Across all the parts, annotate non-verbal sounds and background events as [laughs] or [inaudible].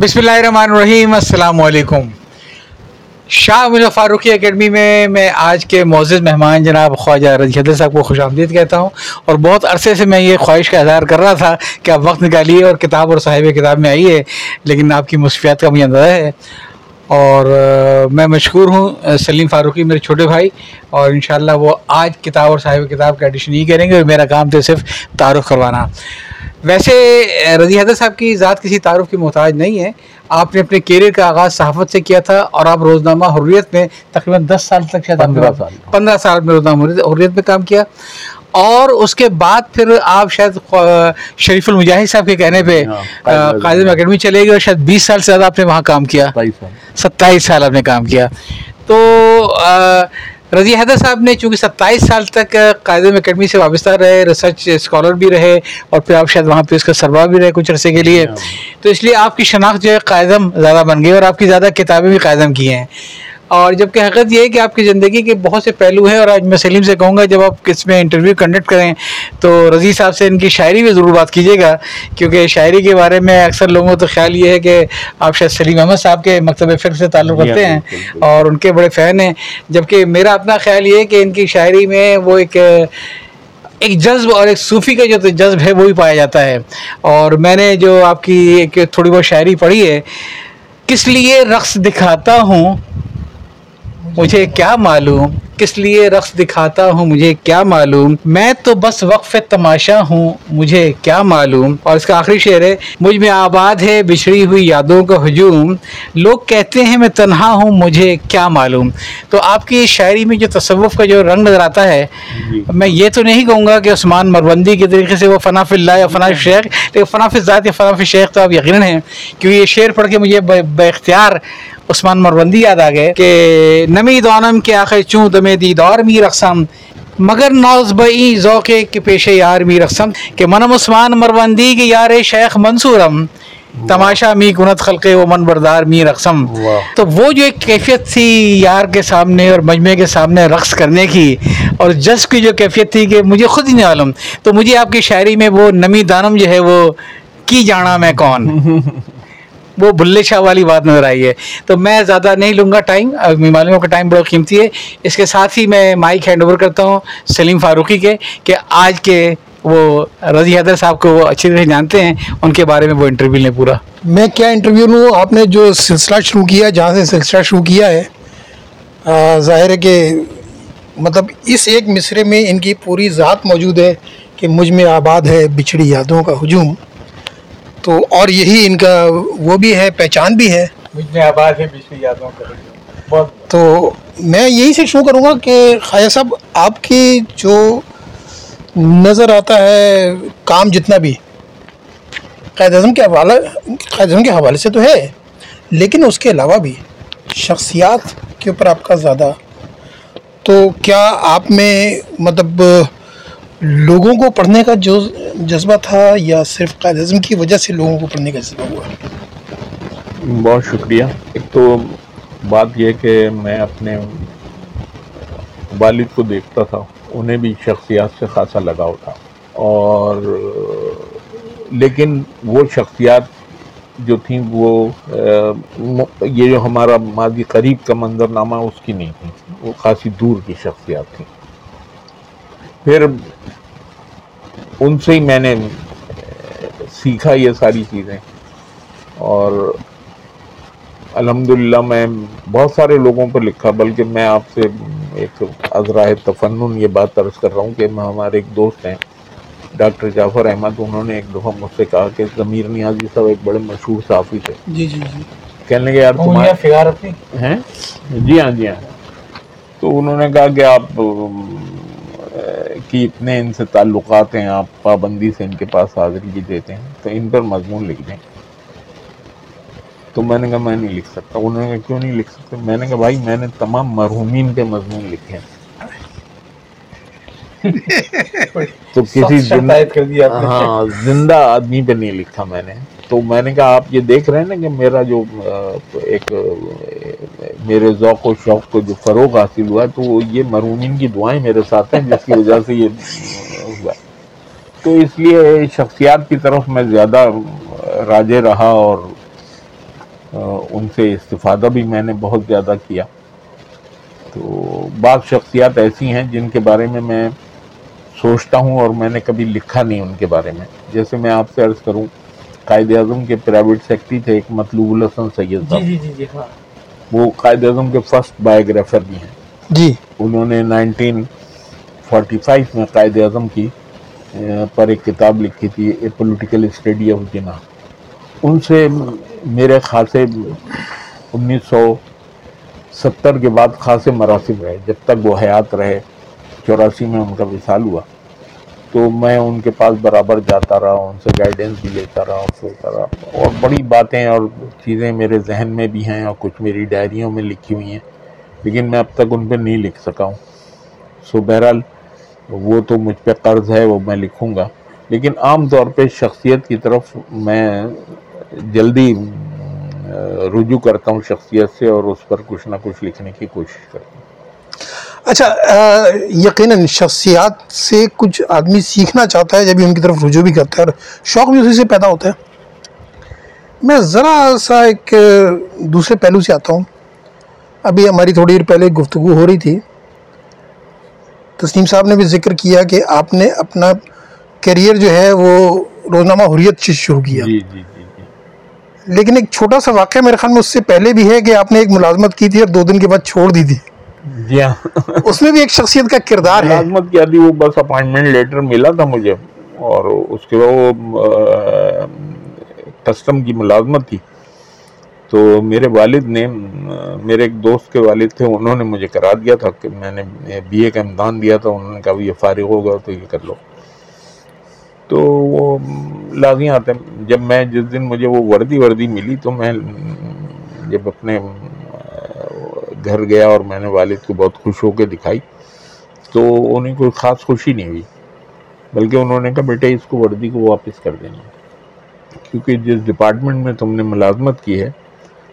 بسم اللہ الرحمن الرحیم، السلام علیکم۔ شاہ مل فاروقی اکیڈمی میں میں آج کے معزز مہمان جناب خواجہ رضی حدر صاحب کو خوش آمدید کہتا ہوں اور بہت عرصے سے میں یہ خواہش کا اظہار کر رہا تھا کہ آپ وقت نکالیے اور کتاب اور صاحب کتاب میں آئیے، لیکن آپ کی مصفیات کا مجھے اندازہ ہے۔ اور میں مشکور ہوں سلیم فاروقی میرے چھوٹے بھائی اور انشاءاللہ وہ آج کتاب اور صاحب کتاب کا ایڈیشن نہیں کریں گے اور میرا کام تو صرف تعارف کروانا۔ ویسے رضی حضرت صاحب کی ذات کسی تعارف کی محتاج نہیں ہے۔ آپ نے اپنے کیریئر کا آغاز صحافت سے کیا تھا اور آپ روزنامہ حریت میں تقریباً دس سال تک شاید پندرہ سال۔ پندرہ سال میں روزنامہ حریت میں کام کیا۔ اور اس کے بعد پھر آپ شاید شریف المجاہد صاحب کے کہنے پہ ہاں، قائد اکیڈمی چلے گئے اور شاید بیس سال سے زیادہ آپ نے وہاں کام کیا۔ ستائیس سال۔ آپ نے کام کیا۔ تو رضی حیدر صاحب نے چونکہ ستائیس سال تک قائد اکیڈمی سے وابستہ رہے ریسرچ اسکالر بھی رہے اور پھر آپ شاید وہاں پہ اس کا سربراہ بھی رہے کچھ عرصے کے لیے۔ ہاں۔ تو اس لیے آپ کی شناخت جو ہے قائدم زیادہ بن گئی اور آپ کی زیادہ کتابیں بھی قائدم کی ہیں۔ اور جبکہ حقیقت یہ ہے کہ آپ کی زندگی کے بہت سے پہلو ہیں اور آج میں سلیم سے کہوں گا جب آپ اس میں انٹرویو کنڈکٹ کریں تو رضی صاحب سے ان کی شاعری بھی ضرور بات کیجیے گا کیونکہ شاعری کے بارے میں اکثر لوگوں کو تو خیال یہ ہے کہ آپ شاید سلیم احمد صاحب کے مکتب فکر سے تعلق جی ہاں، رکھتے ہیں اور ان کے بڑے فین ہیں جبکہ میرا اپنا خیال یہ ہے کہ ان کی شاعری میں وہ ایک ایک جذب اور ایک صوفی کا جو جذب ہے وہ بھی پایا جاتا ہے۔ اور میں نے جو آپ کی ایک تھوڑی بہت شاعری پڑھی ہے کس لیے رقص دکھاتا ہوں؟ مجھے کیا معلوم؟ کس لیے رقص دکھاتا ہوں؟ مجھے کیا معلوم؟ میں تو بس وقف تماشا ہوں مجھے کیا معلوم؟ اور اس کا آخری شعر ہے مجھ میں آباد ہے بچھڑی ہوئی یادوں کا ہجوم۔ لوگ کہتے ہیں میں تنہا ہوں مجھے کیا معلوم؟ تو آپ کی شاعری میں جو تصوف کا جو رنگ نظر آتا ہے جی۔ میں یہ تو نہیں کہوں گا کہ عثمان مروندی کے طریقے سے وہ فناف اللہ یا فناف شیخ لیکن فناف ذات یا فناف شیخ تو آپ یقیناً ہیں کیونکہ یہ شعر پڑھ کے مجھے بے اختیار عثمان مروندی یاد آ گئے کہ نمی دونم کے آخر چوں دمے دی دور می رقصم مگر نوز بئی ذوق کے پیش یار می رقصم کہ منم عثمان مروندی کے یار شیخ منصورم تماشا می کنت خلقے و من بردار می رقصم تو وہ جو ایک کیفیت تھی یار کے سامنے اور مجمع کے سامنے رقص کرنے کی اور جذب کی جو کیفیت تھی کہ مجھے خود ہی نہیں معلوم۔ تو مجھے آپ کی شاعری میں وہ نمی دانم جو ہے وہ کی جانا میں کون؟ [laughs] وہ بلے شاہ والی بات نظر آئی ہے۔ تو میں زیادہ نہیں لوں گا ٹائم معلوموں کا ٹائم بڑا قیمتی ہے۔ اس کے ساتھ ہی میں مائک ہینڈ اوور کرتا ہوں سلیم فاروقی کے، کہ آج کے وہ رضی حیدر صاحب کو وہ اچھی طرح جانتے ہیں، ان کے بارے میں وہ انٹرویو لیں پورا۔ میں کیا انٹرویو لوں؟ آپ نے جو سلسلہ شروع کیا، جہاں سے سلسلہ شروع کیا ہے ظاہر ہے کہ مطلب اس ایک مصرے میں ان کی پوری ذات موجود ہے کہ مجھ میں آباد ہے، بچھڑی یادوں کا ہجوم۔ تو اور یہی ان کا وہ بھی ہے پہچان بھی ہے۔ آباد ہے بچھڑی یادوں کا تو میں یہی سے شروع کروں گا کہ خواجہ صاحب آپ کی جو نظر آتا ہے کام جتنا بھی قائد اعظم کے حوالے قائد اعظم کے حوالے سے تو ہے لیکن اس کے علاوہ بھی شخصیات کے اوپر آپ کا زیادہ۔ تو کیا آپ میں مطلب لوگوں کو پڑھنے کا جو جذبہ تھا یا صرف قائد اعظم کی وجہ سے لوگوں کو پڑھنے کا جذبہ ہوا؟ بہت شکریہ۔ ایک تو بات یہ کہ میں اپنے والد کو دیکھتا تھا، انہیں بھی شخصیات سے خاصا لگاؤ تھا۔ اور لیکن وہ شخصیات جو تھیں، وہ، یہ جو ہمارا ماضی قریب کا منظرنامہ، اس کی نہیں تھی وہ خاصی دور کی شخصیات تھیں۔ پھر ان سے ہی میں نے سیکھا یہ ساری چیزیں۔ اور الحمدللہ میں بہت سارے لوگوں پر لکھا بلکہ میں آپ سے ایک عذرائے تفنن یہ بات عرض کر رہا ہوں کہ ہمارے ایک دوست ہیں ڈاکٹر جعفر احمد انہوں نے ایک دفعہ مجھ سے کہا کہ ضمیر نیازی صاحب ایک بڑے مشہور صحافی تھے۔ جی جی جی۔ کہنے لگے یار تمہارے ہیں؟ جی ہاں جی ہاں۔ تو انہوں نے کہا کہ آپ کی اتنے ان سے تعلقات ہیں آپ پابندی سے ان کے پاس حاضری دیتے ہیں تو ان پر مضمون لکھ دیں۔ تو میں نے کہا میں نہیں لکھ سکتا۔ انہوں نے کہا کیوں نہیں لکھ سکتے؟ میں نے کہا بھائی میں نے تمام مرحومین کے مضمون لکھے ہیں۔ [laughs] تو کسی ہاں زندہ آدمی پہ نہیں لکھا میں نے۔ تو میں نے کہا، آپ یہ دیکھ رہے ہیں نا کہ میرا جو ایک میرے ذوق و شوق کو جو فروغ حاصل ہوا، تو یہ مرحومین کی دعائیں میرے ساتھ ہیں، جس کی وجہ سے یہ ہوا۔ تو اس لیے شخصیات کی طرف میں زیادہ راجے رہا اور ان سے استفادہ بھی میں نے بہت زیادہ کیا۔ تو بعض شخصیات ایسی ہیں جن کے بارے میں میں سوچتا ہوں اور میں نے کبھی لکھا نہیں ان کے بارے میں۔ جیسے میں آپ سے عرض کروں قائد اعظم کے پرائیویٹ سیکٹری تھے ایک مطلوب الحسن سید صاحب۔ جی جی جی ہاں۔ وہ قائد اعظم کے فرسٹ بایوگرافر بھی ہیں۔ جی۔ انہوں نے نائنٹین فورٹی فائیو میں قائد اعظم کی پر ایک کتاب لکھی تھی اے پولیٹیکل اسٹڈی آف جنا ان سے میرے خاصے انیس سو ستر کے بعد خاصے مراسم رہے جب تک وہ حیات رہے چوراسی میں ان کا وصال ہوا۔ تو میں ان کے پاس برابر جاتا رہا، ان سے گائیڈنس بھی لیتا رہا سوتا رہا۔ اور بڑی باتیں اور چیزیں میرے ذہن میں بھی ہیں اور کچھ میری ڈائریوں میں لکھی ہوئی ہیں، لیکن میں اب تک ان پہ نہیں لکھ سکا ہوں۔ سو بہرحال وہ تو مجھ پہ قرض ہے، وہ میں لکھوں گا۔ لیکن عام طور پہ شخصیت کی طرف میں جلدی رجوع کرتا ہوں شخصیت سے اور اس پر کچھ نہ کچھ لکھنے کی کوشش کرتا ہوں۔ اچھا یقیناً شخصیات سے کچھ آدمی سیکھنا چاہتا ہے جب ان کی طرف رجوع بھی کرتا ہے اور شوق بھی اسی سے پیدا ہوتا ہے۔ میں ذرا سا ایک دوسرے پہلو سے آتا ہوں۔ ابھی ہماری تھوڑی دیر پہلے گفتگو ہو رہی تھی۔ تسلیم صاحب نے بھی ذکر کیا کہ آپ نے اپنا کیریئر جو ہے وہ روزنامہ حریت سے شروع کیا۔ جی جی جی جی۔ لیکن ایک چھوٹا سا واقعہ میرے خیال میں اس سے پہلے بھی ہے کہ آپ نے ایک ملازمت کی تھی اور دو دن کے بعد چھوڑ دی تھی۔ جی ہاں۔ اس میں بھی ایک شخصیت کا کردار ہے۔ ملازمت کیا تھی وہ بس اپائنٹمنٹ لیٹر ملا تھا مجھے اور اس کے بعد وہ کسٹم کی ملازمت تھی۔ تو میرے والد نے میرے ایک دوست کے والد تھے انہوں نے مجھے کرا دیا تھا کہ میں نے بی اے کا امتحان دیا تھا انہوں نے کہا یہ فارغ ہوگا تو یہ کر لو۔ تو وہ لازمی آتے ہیں۔ جب میں جس دن مجھے وہ وردی وردی ملی تو میں جب اپنے گھر گیا اور میں نے والد کو بہت خوش ہو کے دکھائی تو انہیں کوئی خاص خوشی نہیں ہوئی۔ بلکہ انہوں نے کہا بیٹے اس کو وردی کو واپس کر دینا۔ کیونکہ جس ڈپارٹمنٹ میں تم نے ملازمت کی ہے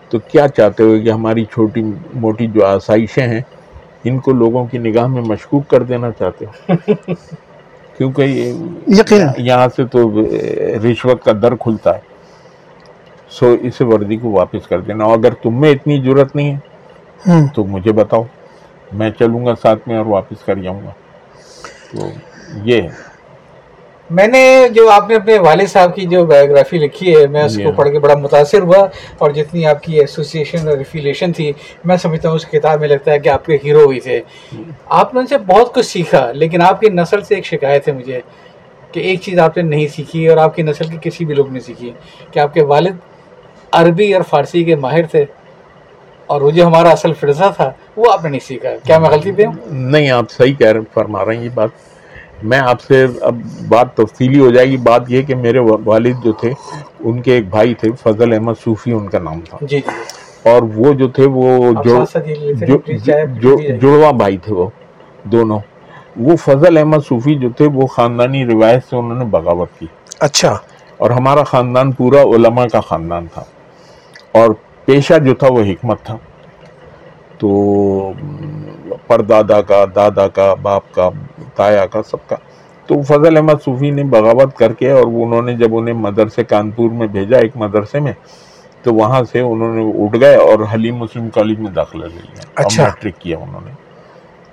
تو کیا چاہتے ہو کہ ہماری چھوٹی موٹی جو آسائشیں ہیں ان کو لوگوں کی نگاہ میں مشکوک کر دینا چاہتے ہو؟ [laughs] کیونکہ یہاں سے تو رشوت کا در کھلتا ہے۔ سو اس وردی کو واپس کر دینا۔ اور اگر تم میں اتنی ضرورت نہیں ہے تو مجھے بتاؤ میں چلوں گا ساتھ میں اور واپس کر جاؤں گا۔ تو یہ ہے۔ میں نے جو آپ نے اپنے والد صاحب کی جو بایوگرافی لکھی ہے میں اس کو۔ پڑھ کے بڑا متاثر ہوا اور جتنی آپ کی ایسوسیشن اور ریفیلیشن تھی میں سمجھتا ہوں اس کتاب میں لگتا ہے کہ آپ کے ہیرو ہوئی تھے۔ آپ نے ان سے بہت کچھ سیکھا لیکن آپ کی نسل سے ایک شکایت ہے مجھے کہ ایک چیز آپ نے نہیں سیکھی اور آپ کی نسل کے کسی بھی لوگ نے سیکھی۔ کہ آپ کے والد عربی اور فارسی کے ماہر تھے۔ اور وہ جو ہمارا اصل فرضہ تھا وہ آپ نے نہیں سیکھا۔ کیا میں غلطی پہ ہوں؟ نہیں آپ صحیح کہہ رہے فرما رہے ہیں یہ بات۔ میں آپ سے اب بات تفصیلی ہو جائے گی۔ بات یہ کہ میرے والد جو تھے ان کے ایک بھائی تھے فضل احمد صوفی ان کا نام تھا۔ جی جی۔ اور وہ جو تھے وہ جو۔ جڑواں بھائی تھے وہ دونوں۔ وہ فضل احمد صوفی جو تھے وہ خاندانی روایت سے انہوں نے بغاوت کی۔ اچھا۔ اور ہمارا خاندان پورا علماء کا خاندان تھا۔ اور پیشہ جو تھا وہ حکمت تھا۔ تو م، پردادا کا دادا کا باپ کا تایا کا سب کا۔ تو فضل احمد صوفی نے بغاوت کر کے اور انہوں نے جب انہیں مدرسے کانپور میں بھیجا ایک مدرسے میں تو وہاں سے انہوں نے اٹھ گئے اور حلیم مسلم کالج میں داخلہ لے لیا۔ اچھا۔ میٹرک کیا انہوں نے۔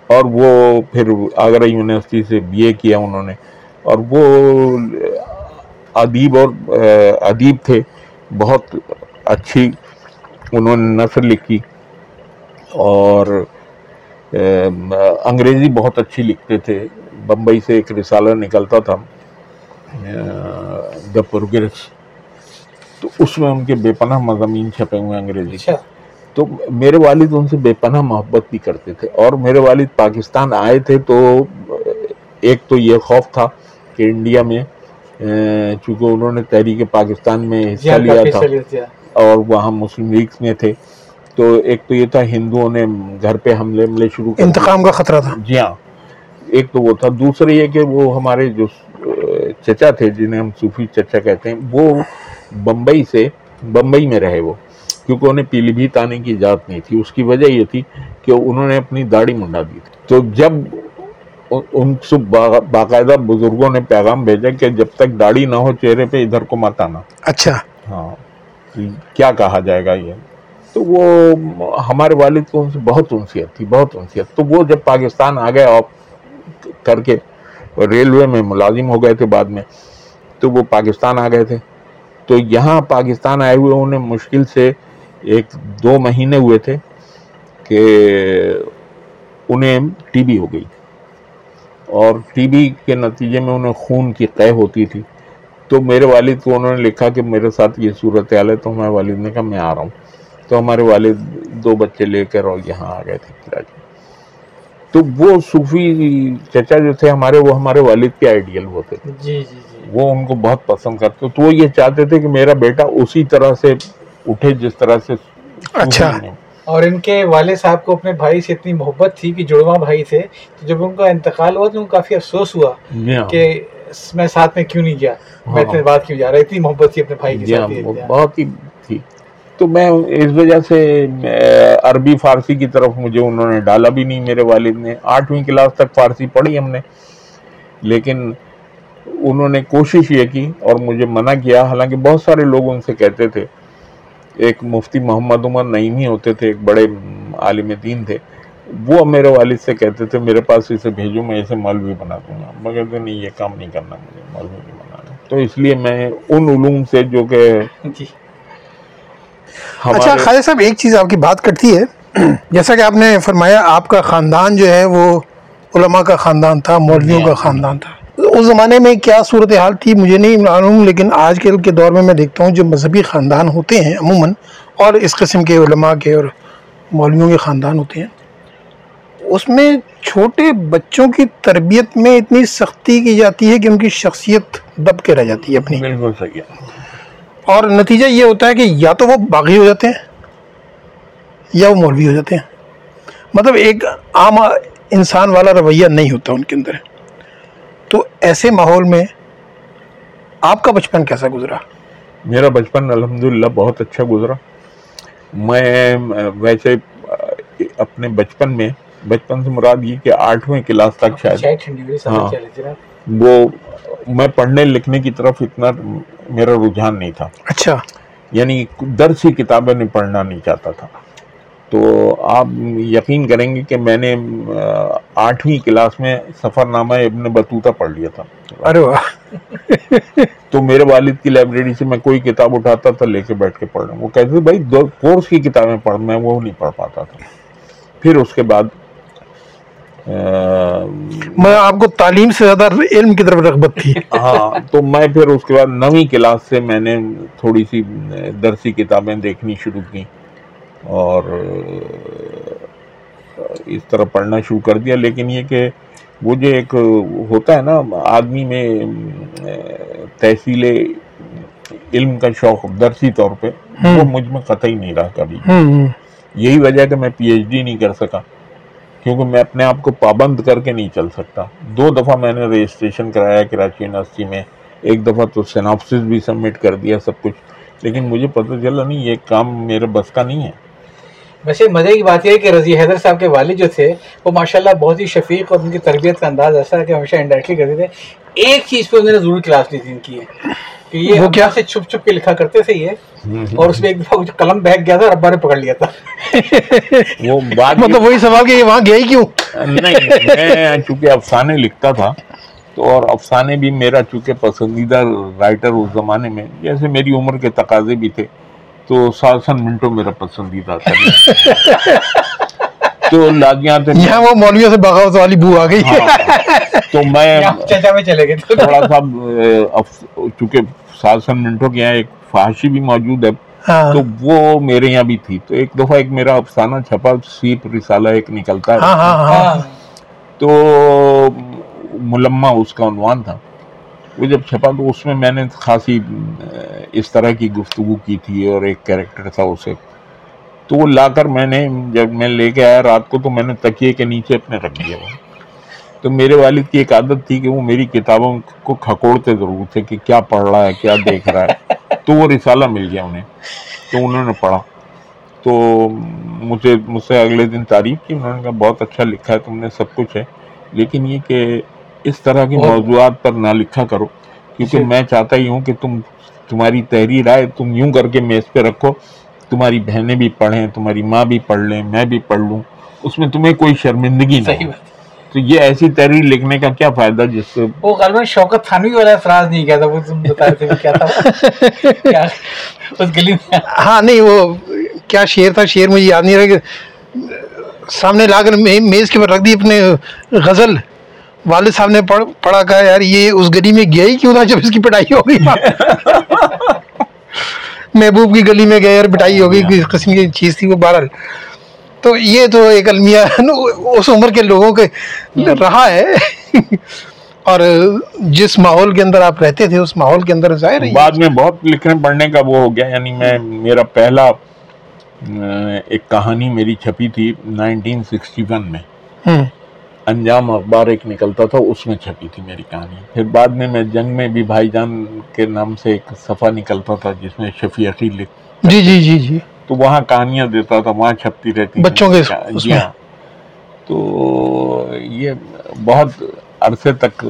اور وہ پھر آگرہ یونیورسٹی سے بی اے کیا انہوں نے۔ اور وہ ادیب اور ادیب تھے بہت اچھی انہوں نے نثر لکھی اور انگریزی بہت اچھی لکھتے تھے۔ بمبئی سے ایک رسالہ نکلتا تھا دا پروگرس۔ تو اس میں ان کے بے پناہ مضامین چھپے ہوئے انگریزی اچھا۔ تو میرے والد ان سے بے پناہ محبت بھی کرتے تھے۔ اور میرے والد پاکستان آئے تھے تو ایک تو یہ خوف تھا کہ انڈیا میں چونکہ انہوں نے تحریک پاکستان میں حصہ لیا تھا۔ اور وہاں مسلم لیگس میں تھے۔ تو ایک تو یہ تھا ہندوؤں نے گھر پہ حملے حملے شروع کر۔ انتقام کا خطرہ تھا۔ جی ہاں۔ ایک تو وہ تھا۔ دوسرا یہ کہ وہ ہمارے جو چچا تھے جنہیں ہم صوفی چچا کہتے ہیں وہ بمبئی سے بمبئی میں رہے وہ۔ کیونکہ انہیں پیلی بھیت آنے کی اجازت نہیں تھی۔ اس کی وجہ یہ تھی کہ انہوں نے اپنی داڑھی منڈا دی تھی۔ تو جب ان- با- باقاعدہ بزرگوں نے پیغام بھیجا کہ جب تک داڑھی نہ ہو چہرے پہ ادھر کو مت آنا۔ اچھا۔ ہاں۔ کہ کیا کہا جائے گا یہ؟ تو وہ ہمارے والد کو ان سے بہت انسیت تھی، بہت انسیت تو وہ جب پاکستان آ گئے آپ کر کے ریلوے میں ملازم ہو گئے تھے بعد میں، تو وہ پاکستان آ گئے تھے۔ تو یہاں پاکستان آئے ہوئے انہیں مشکل سے ایک دو مہینے ہوئے تھے کہ انہیں ٹی بی ہو گئی۔ اور ٹی بی کے نتیجے میں انہیں خون کی قے ہوتی تھی۔ تو میرے والد کو انہوں نے لکھا کہ میرے ساتھ یہ صورتحال ہے تو ہمارے والد نے کہا میں آ رہا ہوں۔ تو ہمارے والد دو بچے لے کر اور یہاں آ گئے تھے کراچی تو وہ صوفی چچا جو تھے ہمارے وہ ہمارے والد کے آئیڈیل ہوتے تھے۔ جی جی جی۔ وہ ان کو بہت پسند کرتے تو وہ یہ چاہتے تھے کہ میرا بیٹا اسی طرح سے اٹھے جس طرح سے اچھا۔ اور ان کے والد صاحب کو اپنے بھائی سے اتنی محبت تھی کہ جڑواں بھائی تھے تو جب ان کا انتقال ہوا تو ان کو کافی افسوس ہوا جی ہاں۔ کہ میں ساتھ میں کیوں نہیں گیا؟ میں اتنے بعد کیوں جا رہا اتنی محبت تھی اپنے بھائی کے جی ہاں، ساتھ وہ بہت ہی تھی۔ تو میں اس وجہ سے عربی فارسی کی طرف مجھے انہوں نے ڈالا بھی نہیں میرے والد نے آٹھویں کلاس تک فارسی پڑھی ہم نے۔ لیکن انہوں نے کوشش یہ کی اور مجھے منع کیا۔ حالانکہ بہت سارے لوگ ان سے کہتے تھے۔ ایک مفتی محمد عمر نعیمی ہوتے تھے ایک بڑے عالم دین تھے۔ وہ میرے والد سے کہتے تھے میرے پاس اسے بھیجو میں اسے مولوی بنا دوں گا۔ کہتے نہیں یہ کام نہیں کرنا مجھے مولوی نہیں بنانا تو اس لیے میں ان علوم سے جو کہ جی۔ اچھا خواجہ صاحب ایک چیز آپ کی بات کرتی ہے۔ [clears throat] جیسا کہ آپ نے فرمایا آپ کا خاندان جو ہے وہ علماء کا خاندان تھا مولویوں کا خاندان تھا۔ اس زمانے میں کیا صورتحال تھی مجھے نہیں معلوم لیکن آج کل کے دور میں میں دیکھتا ہوں جو مذہبی خاندان ہوتے ہیں عموماً اور اس قسم کے علماء کے اور مولویوں کے خاندان ہوتے ہیں اس میں چھوٹے بچوں کی تربیت میں اتنی سختی کی جاتی ہے کہ ان کی شخصیت دب کے رہ جاتی ہے اپنی۔ بالکل صحیح اور نتیجہ یہ ہوتا ہے کہ یا تو وہ باغی ہو جاتے ہیں یا وہ مولوی ہو جاتے ہیں۔ مطلب ایک عام انسان والا رویہ نہیں ہوتا ان کے اندر۔ تو ایسے ماحول میں آپ کا بچپن کیسا گزرا؟ میرا بچپن الحمدللہ بہت اچھا گزرا۔ میں ویسے اپنے بچپن میں بچپن سے مراد یہ کہ آٹھویں کلاس تک شاید ہاں۔ وہ میں پڑھنے لکھنے کی طرف اتنا میرا رجحان نہیں تھا۔ اچھا۔ یعنی درسی کتابیں نہیں پڑھنا نہیں چاہتا تھا۔ تو آپ یقین کریں گے کہ میں نے آٹھویں کلاس میں سفر نامہ ابن بطوطہ پڑھ لیا تھا۔ ارے واہ۔ تو میرے والد کی لائبریری سے میں کوئی کتاب اٹھاتا تھا لے کے بیٹھ کے پڑھ رہا ہوں۔ وہ کہتے تھے بھائی دو کورس کی کتابیں پڑھ میں وہ نہیں پڑھ پاتا تھا۔ پھر اس کے بعد میں آپ کو تعلیم سے زیادہ علم کی طرف رغبت تھی۔ ہاں تو میں پھر اس کے بعد نویں کلاس سے میں نے تھوڑی سی درسی کتابیں دیکھنی شروع کی اور اس طرح پڑھنا شروع کر دیا۔ لیکن یہ کہ وہ جو ایک ہوتا ہے نا آدمی میں تحصیل علم کا شوق درسی طور پہ وہ مجھ میں قطعی نہیں رہا کبھی۔ یہی وجہ ہے کہ میں پی ایچ ڈی نہیں کر سکا۔ کیونکہ میں اپنے آپ کو پابند کر کے نہیں چل سکتا۔ دو دفعہ میں نے رجسٹریشن کرایا کراچی یونیورسٹی میں، ایک دفعہ تو سیناپسس بھی سبمٹ کر دیا سب کچھ، لیکن مجھے پتہ چلا نہیں، یہ کام میرے بس کا نہیں ہے۔ ویسے مزے کی بات یہ ہے کہ رضی حیدر صاحب کے والد جو تھے، وہ ماشاءاللہ بہت ہی شفیق اور ان کی تربیت کا انداز ایسا ہے کہ ہمیشہ انڈائریکٹلی کرتے تھے۔ ایک چیز پہ انہوں نے ضرور کلاس لی تھی، ان کی۔ ہے کہ یہ وہ کیا؟ سے چھپ چھپ کے لکھا کرتے تھے یہ اور اس میں ایک دفعہ کچھ قلم بہک گیا تھا اور ابا نے پکڑ لیا تھا۔ وہ بات مطلب وہی سوال کہ یہ وہاں گیا ہی کیوں؟ نہیں میں چونکہ افسانے لکھتا تھا تو اور افسانے بھی میرا چونکہ پسندیدہ رائٹر اس زمانے میں جیسے میری عمر کے تقاضے بھی تھے تو ساسن منٹو میرا پسندیدہ تھا۔ [laughs] تو لاگیاں تھے۔ یہاں وہ مولویوں سے بغاوت والی بو آ گئی۔ ہاں، تو میں یہاں چچا میں چلے گئے۔ تھے تھوڑا سا چونکہ ساسن منٹو کے یہاں ایک فحاشی بھی موجود ہے۔ ہاں۔ تو وہ میرے یہاں بھی تھی۔ تو ایک دفعہ ایک میرا افسانہ چھپا سیپ رسالہ ایک نکلتا ہے۔ ہاں تو ملمہ اس کا عنوان تھا۔ وہ جب چھپا تو اس میں میں نے خاصی اس طرح کی گفتگو کی تھی اور ایک کیریکٹر تھا اسے۔ تو وہ لا کر میں نے جب میں لے کے آیا رات کو تو میں نے تکیے کے نیچے اپنے رکھ دیا وہ۔ تو میرے والد کی ایک عادت تھی کہ وہ میری کتابوں کو کھکوڑتے ضرور تھے کہ کیا پڑھ رہا ہے کیا دیکھ رہا ہے۔ تو وہ رسالہ مل گیا انہیں تو انہوں نے پڑھا۔ تو مجھے مجھ سے اگلے دن تعریف کی انہوں نے کہا بہت اچھا لکھا ہے تم نے سب کچھ ہے۔ لیکن یہ کہ اس طرح کے موضوعات پر نہ لکھا کرو کیونکہ میں چاہتا ہی ہوں کہ تم تمہاری تحریر آئے تم یوں کر کے میز پہ رکھو۔ تمہاری بہنیں بھی پڑھیں تمہاری ماں بھی پڑھ لیں میں بھی پڑھ لوں اس میں تمہیں کوئی شرمندگی صحیح نہیں تو یہ ایسی تحریر لکھنے کا کیا فائدہ جس سے وہ غالباً شوکت تھانوی والا اعتراض نہیں کیا تھا وہ تم بتا رہے تھے کیا تھا۔ [laughs] اس گلی میں۔ ہاں نہیں وہ کیا شعر تھا؟ شعر مجھے یاد نہیں رہا کہ سامنے لا کر میز کے اوپر رکھ دی اپنے غزل۔ والد صاحب نے پڑھ پڑھا کہا یار یہ اس گلی میں گیا ہی کیوں تھا جب اس کی پٹائی ہو گئی؟ [laughs] محبوب کی گلی میں گیا اور پٹائی ہو گئی کس قسم کی چیز تھی وہ بہرحال۔ تو یہ تو ایک المیہ اس عمر کے لوگوں کے رہا ہے۔ اور جس ماحول کے اندر آپ رہتے تھے اس ماحول کے اندر ظاہر ہے بعد میں بہت لکھنے پڑھنے کا وہ ہو گیا یعنی میں میرا پہلا ایک کہانی میری چھپی تھی نائنٹین سکسٹی ون میں۔ انجام اخبار ایک نکلتا تھا اس میں چھپی تھی میری کہانی۔ پھر بعد میں میں جنگ میں بھی بھائی جان کے نام سے ایک صفحہ نکلتا تھا جس میں شفیع عقیل لکھ جی جی جی جی۔ تو وہاں کہانیاں دیتا تھا وہاں چھپتی رہتی۔ بچوں کے جی۔ ہاں۔ تو یہ بہت عرصے تک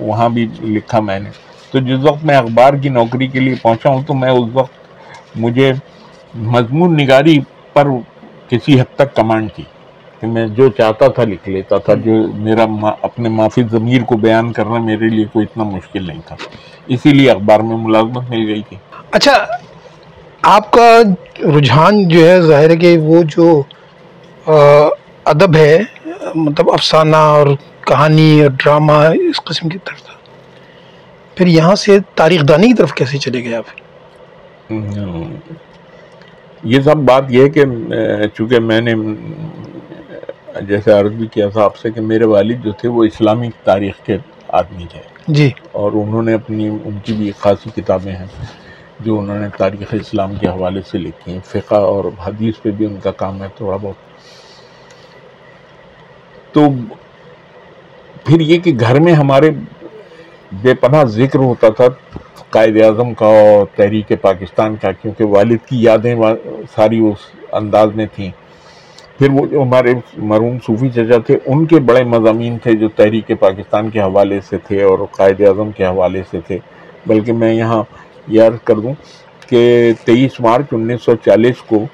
وہاں بھی لکھا میں نے۔ تو جس وقت میں اخبار کی نوکری کے لیے پہنچا ہوں تو میں اس وقت مجھے مضمون نگاری پر کسی حد تک کمانڈ تھی کہ میں جو چاہتا تھا لکھ لیتا تھا جو میرا اپنے معافی ضمیر کو بیان کرنا میرے لیے کوئی اتنا مشکل نہیں تھا۔ اسی لیے اخبار میں ملازمت مل گئی تھی۔ اچھا آپ کا رجحان جو ہے ظاہر ہے کہ وہ جو ادب ہے مطلب افسانہ اور کہانی اور ڈرامہ اس قسم کی طرف تھا۔ پھر یہاں سے تاریخ دانی کی طرف کیسے چلے گئے آپ؟ یہ سب بات یہ ہے کہ چونکہ میں نے جیسے عرض بھی کیا تھا آپ سے کہ میرے والد جو تھے وہ اسلامی تاریخ کے آدمی تھے۔ جی۔ اور انہوں نے اپنی ان کی بھی خاصی کتابیں ہیں جو انہوں نے تاریخ اسلام کے حوالے سے لکھی ہیں۔ فقہ اور حدیث پہ بھی ان کا کام ہے تھوڑا بہت۔ تو پھر یہ کہ گھر میں ہمارے بے پناہ ذکر ہوتا تھا قائد اعظم کا اور تحریک پاکستان کا کیونکہ والد کی یادیں ساری اس انداز میں تھیں۔ پھر وہ جو ہمارے مرحوم صوفی چچا تھے ان کے بڑے مضامین تھے جو تحریک پاکستان کے حوالے سے تھے اور قائد اعظم کے حوالے سے تھے۔ بلکہ میں یہاں یہ عرض کر دوں کہ تیئیس مارچ انیس سو چالیس کو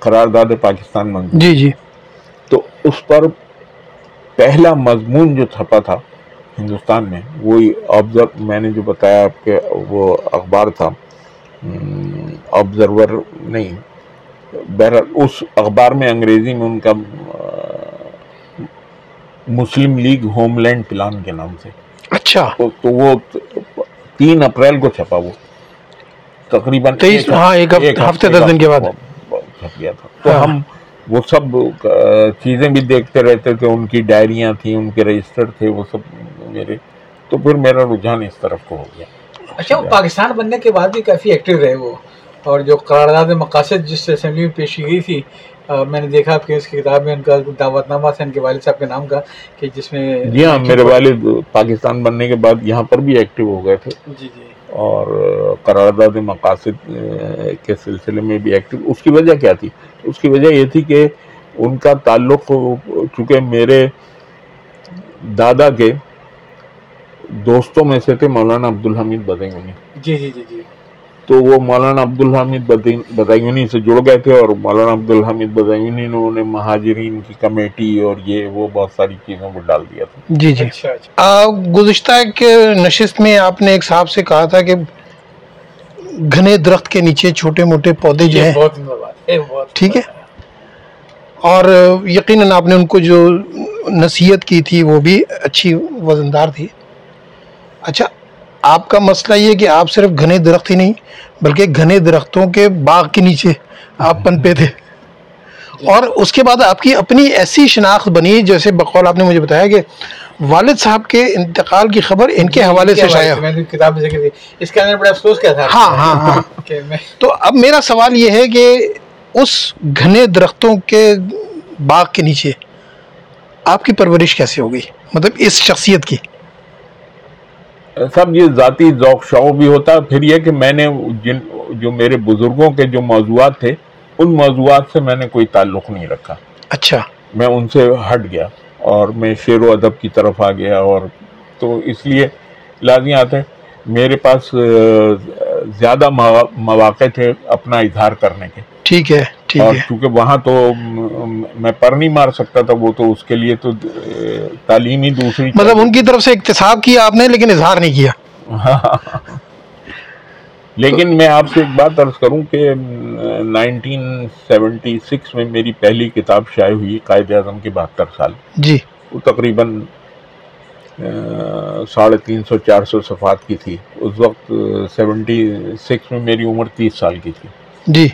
قرارداد پاکستان منظور جی جی۔ تو اس پر پہلا مضمون جو چھپا تھا ہندوستان میں وہی آبزر میں نے جو بتایا آپ کے وہ اخبار تھا۔ آبزرور نہیں بہرحال اس اخبار میں انگریزی میں ان کا Muslim League homeland plan کے نام سے۔ اچھا۔ تو وہ تین اپریل کو چھپا وہ۔ تقریباً ہاں، ایک ہفتے- دس دن کے بعد۔ چھپ گیا تھا۔ تو ہاں۔ ہم وہ سب چیزیں بھی دیکھتے رہتے تھے۔ ان کی ڈائریاں تھیں ان کے رجسٹر تھے وہ سب میرے۔ تو پھر میرا رجحان اس طرف کو ہو گیا۔ اچھا وہ پاکستان بننے کے بعد بھی کافی ایکٹیو رہے وہ۔ اور جو قرارداد مقاصد جس اسمبلی میں پیش کی گئی تھی میں نے دیکھا کی اس کی کتاب میں ان کا دعوت نامہ تھا ان کے والد صاحب کے نام کا کہ جس میں جی ہاں میرے والد پاکستان بننے کے بعد یہاں پر بھی ایکٹیو ہو گئے تھے۔ جی جی۔ اور قرارداد مقاصد کے سلسلے میں بھی ایکٹیو اس کی وجہ کیا تھی؟ اس کی وجہ یہ تھی کہ ان کا تعلق چونکہ میرے دادا کے دوستوں میں سے تھے مولانا عبدالحمید بدیونی جی جی جی جی۔ تو وہ مولانا عبدالحمید بدی- بدیونی سے جڑ گئے تھے اور مولانا عبدالحمید بدیونی نے انہیں مہاجرین کی کمیٹی اور یہ وہ بہت ساری چیزوں کو ڈال دیا تھا۔ جی جی۔ اچھا اچھا۔ گزشتہ ایک نشست میں آپ نے ایک صاحب سے کہا تھا کہ گھنے درخت کے نیچے چھوٹے موٹے پودے جو ہیں ٹھیک ہے؟ اور یقیناً آپ نے ان کو جو نصیحت کی تھی وہ بھی اچھی وزندار تھی۔ اچھا آپ کا مسئلہ یہ کہ آپ صرف گھنے درخت ہی نہیں بلکہ گھنے درختوں کے باغ کے نیچے آپ پنپے تھے۔ اور اس کے بعد آپ کی اپنی ایسی شناخت بنی جیسے بقول آپ نے مجھے بتایا کہ والد صاحب کے انتقال کی خبر ان کے حوالے سے شائع۔ کتاب اس کے اندر بڑا افسوس کیا تھا۔ ہاں ہاں ہاں۔ تو اب میرا سوال یہ ہے کہ اس گھنے درختوں کے باغ کے نیچے آپ کی پرورش کیسے ہو گئی؟ مطلب اس شخصیت کی۔ سب یہ ذاتی ذوق شوق بھی ہوتا ہے۔ پھر یہ کہ میں نے جن جو میرے بزرگوں کے جو موضوعات تھے ان موضوعات سے میں نے کوئی تعلق نہیں رکھا۔ اچھا۔ میں ان سے ہٹ گیا اور میں شعر و ادب کی طرف آ گیا اور تو اس لیے لازمیات ہیں میرے پاس زیادہ موا- مواقع تھے اپنا اظہار کرنے کے۔ ٹھیک ہے ٹھیک ہے۔ چونکہ وہاں تو میں پر نہیں مار سکتا تھا وہ تو اس کے لیے تو تعلیم ہی دوسری مطلب ان کی طرف سے اقتصاب کیا آپ نے لیکن اظہار نہیں کیا۔ [laughs] لیکن میں آپ سے ایک بات عرض کروں کہ نائنٹین سیونٹی سکس میں میری پہلی کتاب شائع ہوئی قائد اعظم کے بہتر سال۔ جی۔ وہ تقریباً ساڑھے تین سو چار سو صفحات کی تھی۔ اس وقت سیونٹی سکس میں میری عمر تیس سال کی تھی۔ جی۔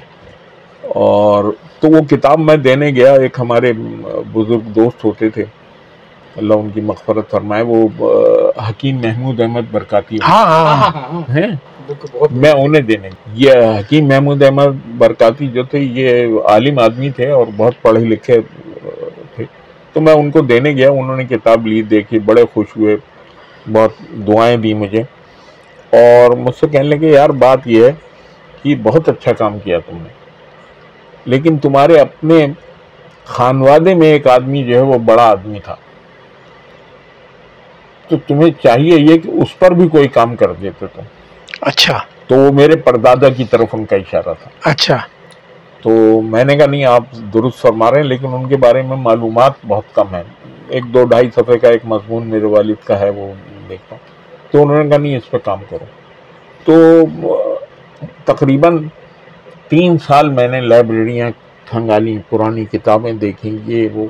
اور تو وہ کتاب میں دینے گیا ایک ہمارے بزرگ دوست ہوتے تھے اللہ ان کی مغفرت فرمائے وہ حکیم محمود احمد برکاتی ہاں ہاں ہاں ہیں؟ میں انہیں دینے یہ حکیم محمود احمد برکاتی جو تھے یہ عالم آدمی تھے اور بہت پڑھے لکھے تھے۔ تو میں ان کو دینے گیا انہوں نے کتاب لی دیکھی بڑے خوش ہوئے بہت دعائیں دی مجھے۔ اور مجھ سے کہنے لگے یار بات یہ ہے کہ بہت اچھا کام کیا تم نے۔ لیکن تمہارے اپنے خانوادے میں ایک آدمی جو ہے وہ بڑا آدمی تھا۔ تو تمہیں چاہیے یہ کہ اس پر بھی کوئی کام کر دیتے تم۔ اچھا۔ تو وہ میرے پردادا کی طرف ان کا اشارہ تھا۔ اچھا۔ تو میں نے کہا نہیں آپ درست فرما رہے ہیں لیکن ان کے بارے میں معلومات بہت کم ہیں۔ ایک دو ڈھائی صفحے کا ایک مضمون میرے والد کا ہے وہ دیکھتا ہوں۔ تو انہوں نے کہا نہیں اس پہ کام کرو۔ تو تقریباً تین سال میں نے لائبریریاں کھنگالی پرانی کتابیں دیکھیں یہ وہ۔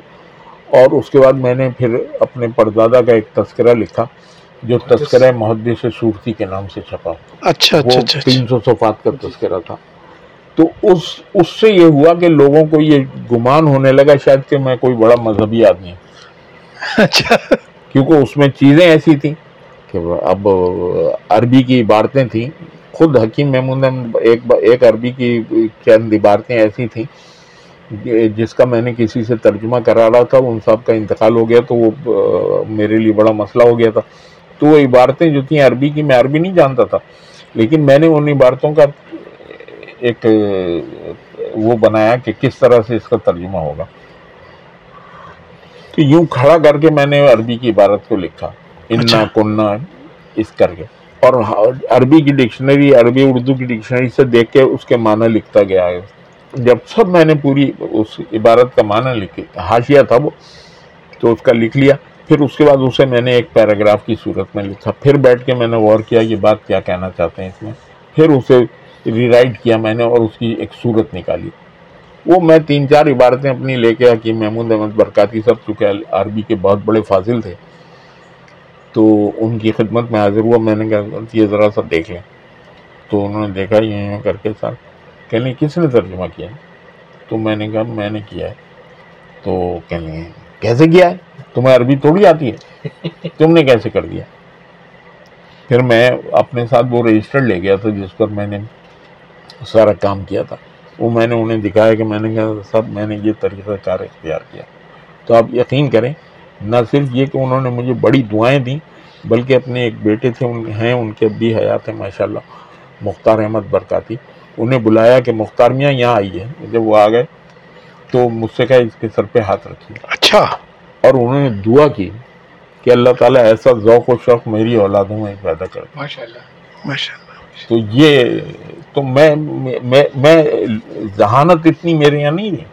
اور اس کے بعد میں نے پھر اپنے پردادا کا ایک تذکرہ لکھا جو تذکرہ محدث صورتی کے نام سے چھپا۔ اچھا اچھا وہ اچھا اچھا۔ تین سو صفحات کا تذکرہ تھا۔ تو اس اس سے یہ ہوا کہ لوگوں کو یہ گمان ہونے لگا شاید کہ میں کوئی بڑا مذہبی آدمی ہوں۔ اچھا۔ کیونکہ اس میں چیزیں ایسی تھیں کہ اب عربی کی عبارتیں تھیں خود حکیم محمود نے ایک ایک عربی کی چند عبارتیں ایسی تھیں جس کا میں نے کسی سے ترجمہ کرا رہا تھا ان صاحب کا انتقال ہو گیا تو وہ میرے لیے بڑا مسئلہ ہو گیا تھا۔ تو وہ عبارتیں جو تھیں عربی کی میں عربی نہیں جانتا تھا لیکن میں نے ان عبارتوں کا ایک وہ بنایا کہ کس طرح سے اس کا ترجمہ ہوگا۔ تو یوں کھڑا کر کے میں نے عربی کی عبارت کو لکھا۔ انا اچھا۔ کننا اس کر کے۔ اور عربی کی ڈکشنری، عربی، اردو کی ڈکشنری سے دیکھ کے اس کے معنی لکھتا گیا ہے۔ جب سب میں نے پوری اس عبارت کا معنی لکھی، حاشیہ تھا وہ، تو اس کا لکھ لیا۔ پھر اس کے بعد اسے میں نے ایک پیراگراف کی صورت میں لکھا۔ پھر بیٹھ کے میں نے غور کیا یہ بات کیا کہنا چاہتے ہیں اس میں۔ پھر اسے ری رائٹ کیا میں نے اور اس کی ایک صورت نکالی۔ وہ میں تین چار عبارتیں اپنی لے کے حکیم محمود احمد برکاتی صاحب، چونکہ عربی کے بہت بڑے فاضل تھے تو ان کی خدمت میں حاضر ہوا، میں نے کہا یہ ذرا سا دیکھ لیں۔ تو انہوں نے دیکھا، یہ یوں کر کے سر کہنے کس نے ترجمہ کیا تو میں نے کہا، میں نے کیا ہے۔ تو کہنے کیسے کیا ہے؟ تمہیں عربی تھوڑی آتی ہے۔ تم نے کیسے کر دیا؟ پھر میں اپنے ساتھ وہ رجسٹر لے گیا تھا، جس پر میں نے سارا کام کیا تھا۔ وہ میں نے انہیں دکھایا کہ میں نے کہا، سب، میں نے یہ طریقہ کار اختیار کیا تو آپ یقین کریں نہ صرف یہ کہ انہوں نے مجھے بڑی دعائیں دیں بلکہ اپنے ایک بیٹے تھے ان ہیں ان کے بھی حیات ہیں ماشاء اللہ مختار احمد برکاتی۔ انہیں بلایا کہ مختار میاں یہاں آئیے جب وہ آ گئے تو مجھ سے کہا اس کے سر پہ ہاتھ رکھیے۔ اچھا۔ اور انہوں نے دعا کی کہ اللہ تعالیٰ ایسا ذوق و شوق میری اولادوں میں پیدا کر ماشاء اللہ ماشاء اللہ تو یہ تو میں میں میں ذہانت اتنی میرے یہاں نہیں رہی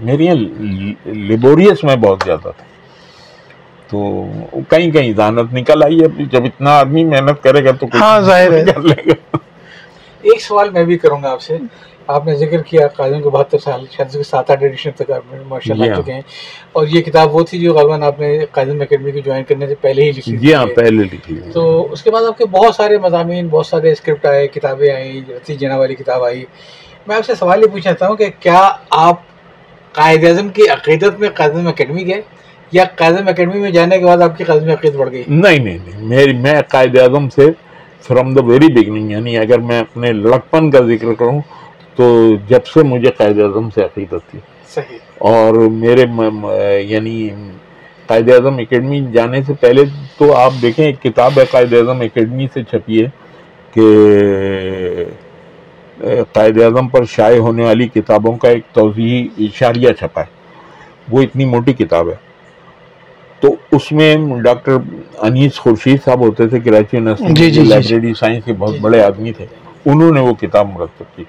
میرے یہاں لیبوریس میں بہت زیادہ تھا۔ تو کہیں کہیں ذہانت نکل آئی ہے جب اتنا آدمی محنت کرے گا تو کچھ ہاں، ظاہر ہے۔ ایک سوال میں بھی کروں گا آپ سے۔ آپ نے ذکر کیا قائدوں کے بہتر سال شاید سے سات آٹھ ایڈیشن تک آپ نے ماشاء اللہ جی ہاں۔ چکے ہیں۔ اور یہ کتاب وہ تھی جو غالباً آپ نے قائدم اکیڈمی کو جوائن کرنے سے پہلے ہی لکھی جی ہاں پہلے لکھی تو اس کے بعد آپ کے بہت سارے مضامین بہت سارے اسکرپٹ آئے کتابیں آئیں رتی جنا والی کتاب آئی۔ میں آپ سے سوال یہ پوچھنا چاہتا ہوں کہ کیا آپ قائد اعظم کی عقیدت میں قائدم اکیڈمی گئے؟ یا قائدم اکیڈمی میں جانے کے بعد آپ کی قائدم عقید بڑھ گئی؟ نہیں نہیں نہیں میری میں قائد اعظم سے فرام دا ویری بگننگ یعنی اگر میں اپنے لڑکپن کا ذکر کروں تو جب سے مجھے قائد اعظم سے عقیدت تھی صحیح۔ اور میرے یعنی قائد اعظم اکیڈمی جانے سے پہلے تو آپ دیکھیں ایک کتاب ہے قائد اعظم اکیڈمی سے چھپی ہے کہ قائد اعظم پر شائع ہونے والی کتابوں کا ایک توضیحی اشاریہ چھپا ہے۔ وہ اتنی موٹی کتاب ہے۔ تو اس میں ڈاکٹر انیس خورشید صاحب ہوتے تھے کراچی جی، جی، یونیورسٹی جی۔ لائبریری سائنس کے بہت بڑے آدمی تھے انہوں نے وہ کتاب مرتب کی۔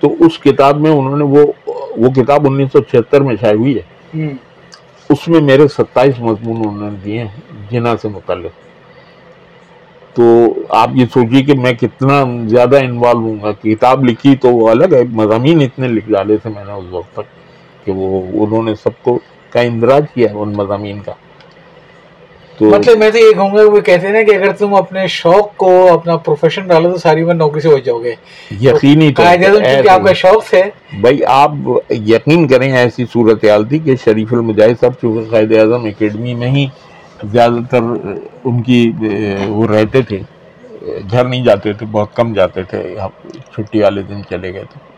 تو اس کتاب میں انہوں نے وہ وہ کتاب انیس سو چھہتر میں شائع ہوئی ہے۔ اس میں میرے ستائیس مضمون انہوں نے دیے ہیں جنا سے متعلق۔ تو آپ یہ سوچیے کہ میں کتنا زیادہ انوالو ہوں گا۔ کتاب لکھی تو وہ الگ ہے مضامین اتنے لکھ ڈالے تھے میں نے اس وقت تک کہ وہ انہوں نے سب کو کا اندراج کیا ہے ان مضامین کا۔ تو مطلب میں تو یہ کہوں گا وہ کہتے ہیں نا کہ اگر تم اپنے شوق کو اپنا پروفیشن ڈالو تو ساری عمر نوکری سے ہو جاؤ گے۔ یقینی چونکہ آپ کا شوق تھے بھائی آپ یقین کریں ایسی صورتحال تھی کہ شریف المجاہد صاحب چونکہ قائد اعظم اکیڈمی میں ہی زیادہ تر ان کی وہ رہتے تھے۔ گھر نہیں جاتے تھے بہت کم جاتے تھے۔ چھٹی والے دن چلے گئے تھے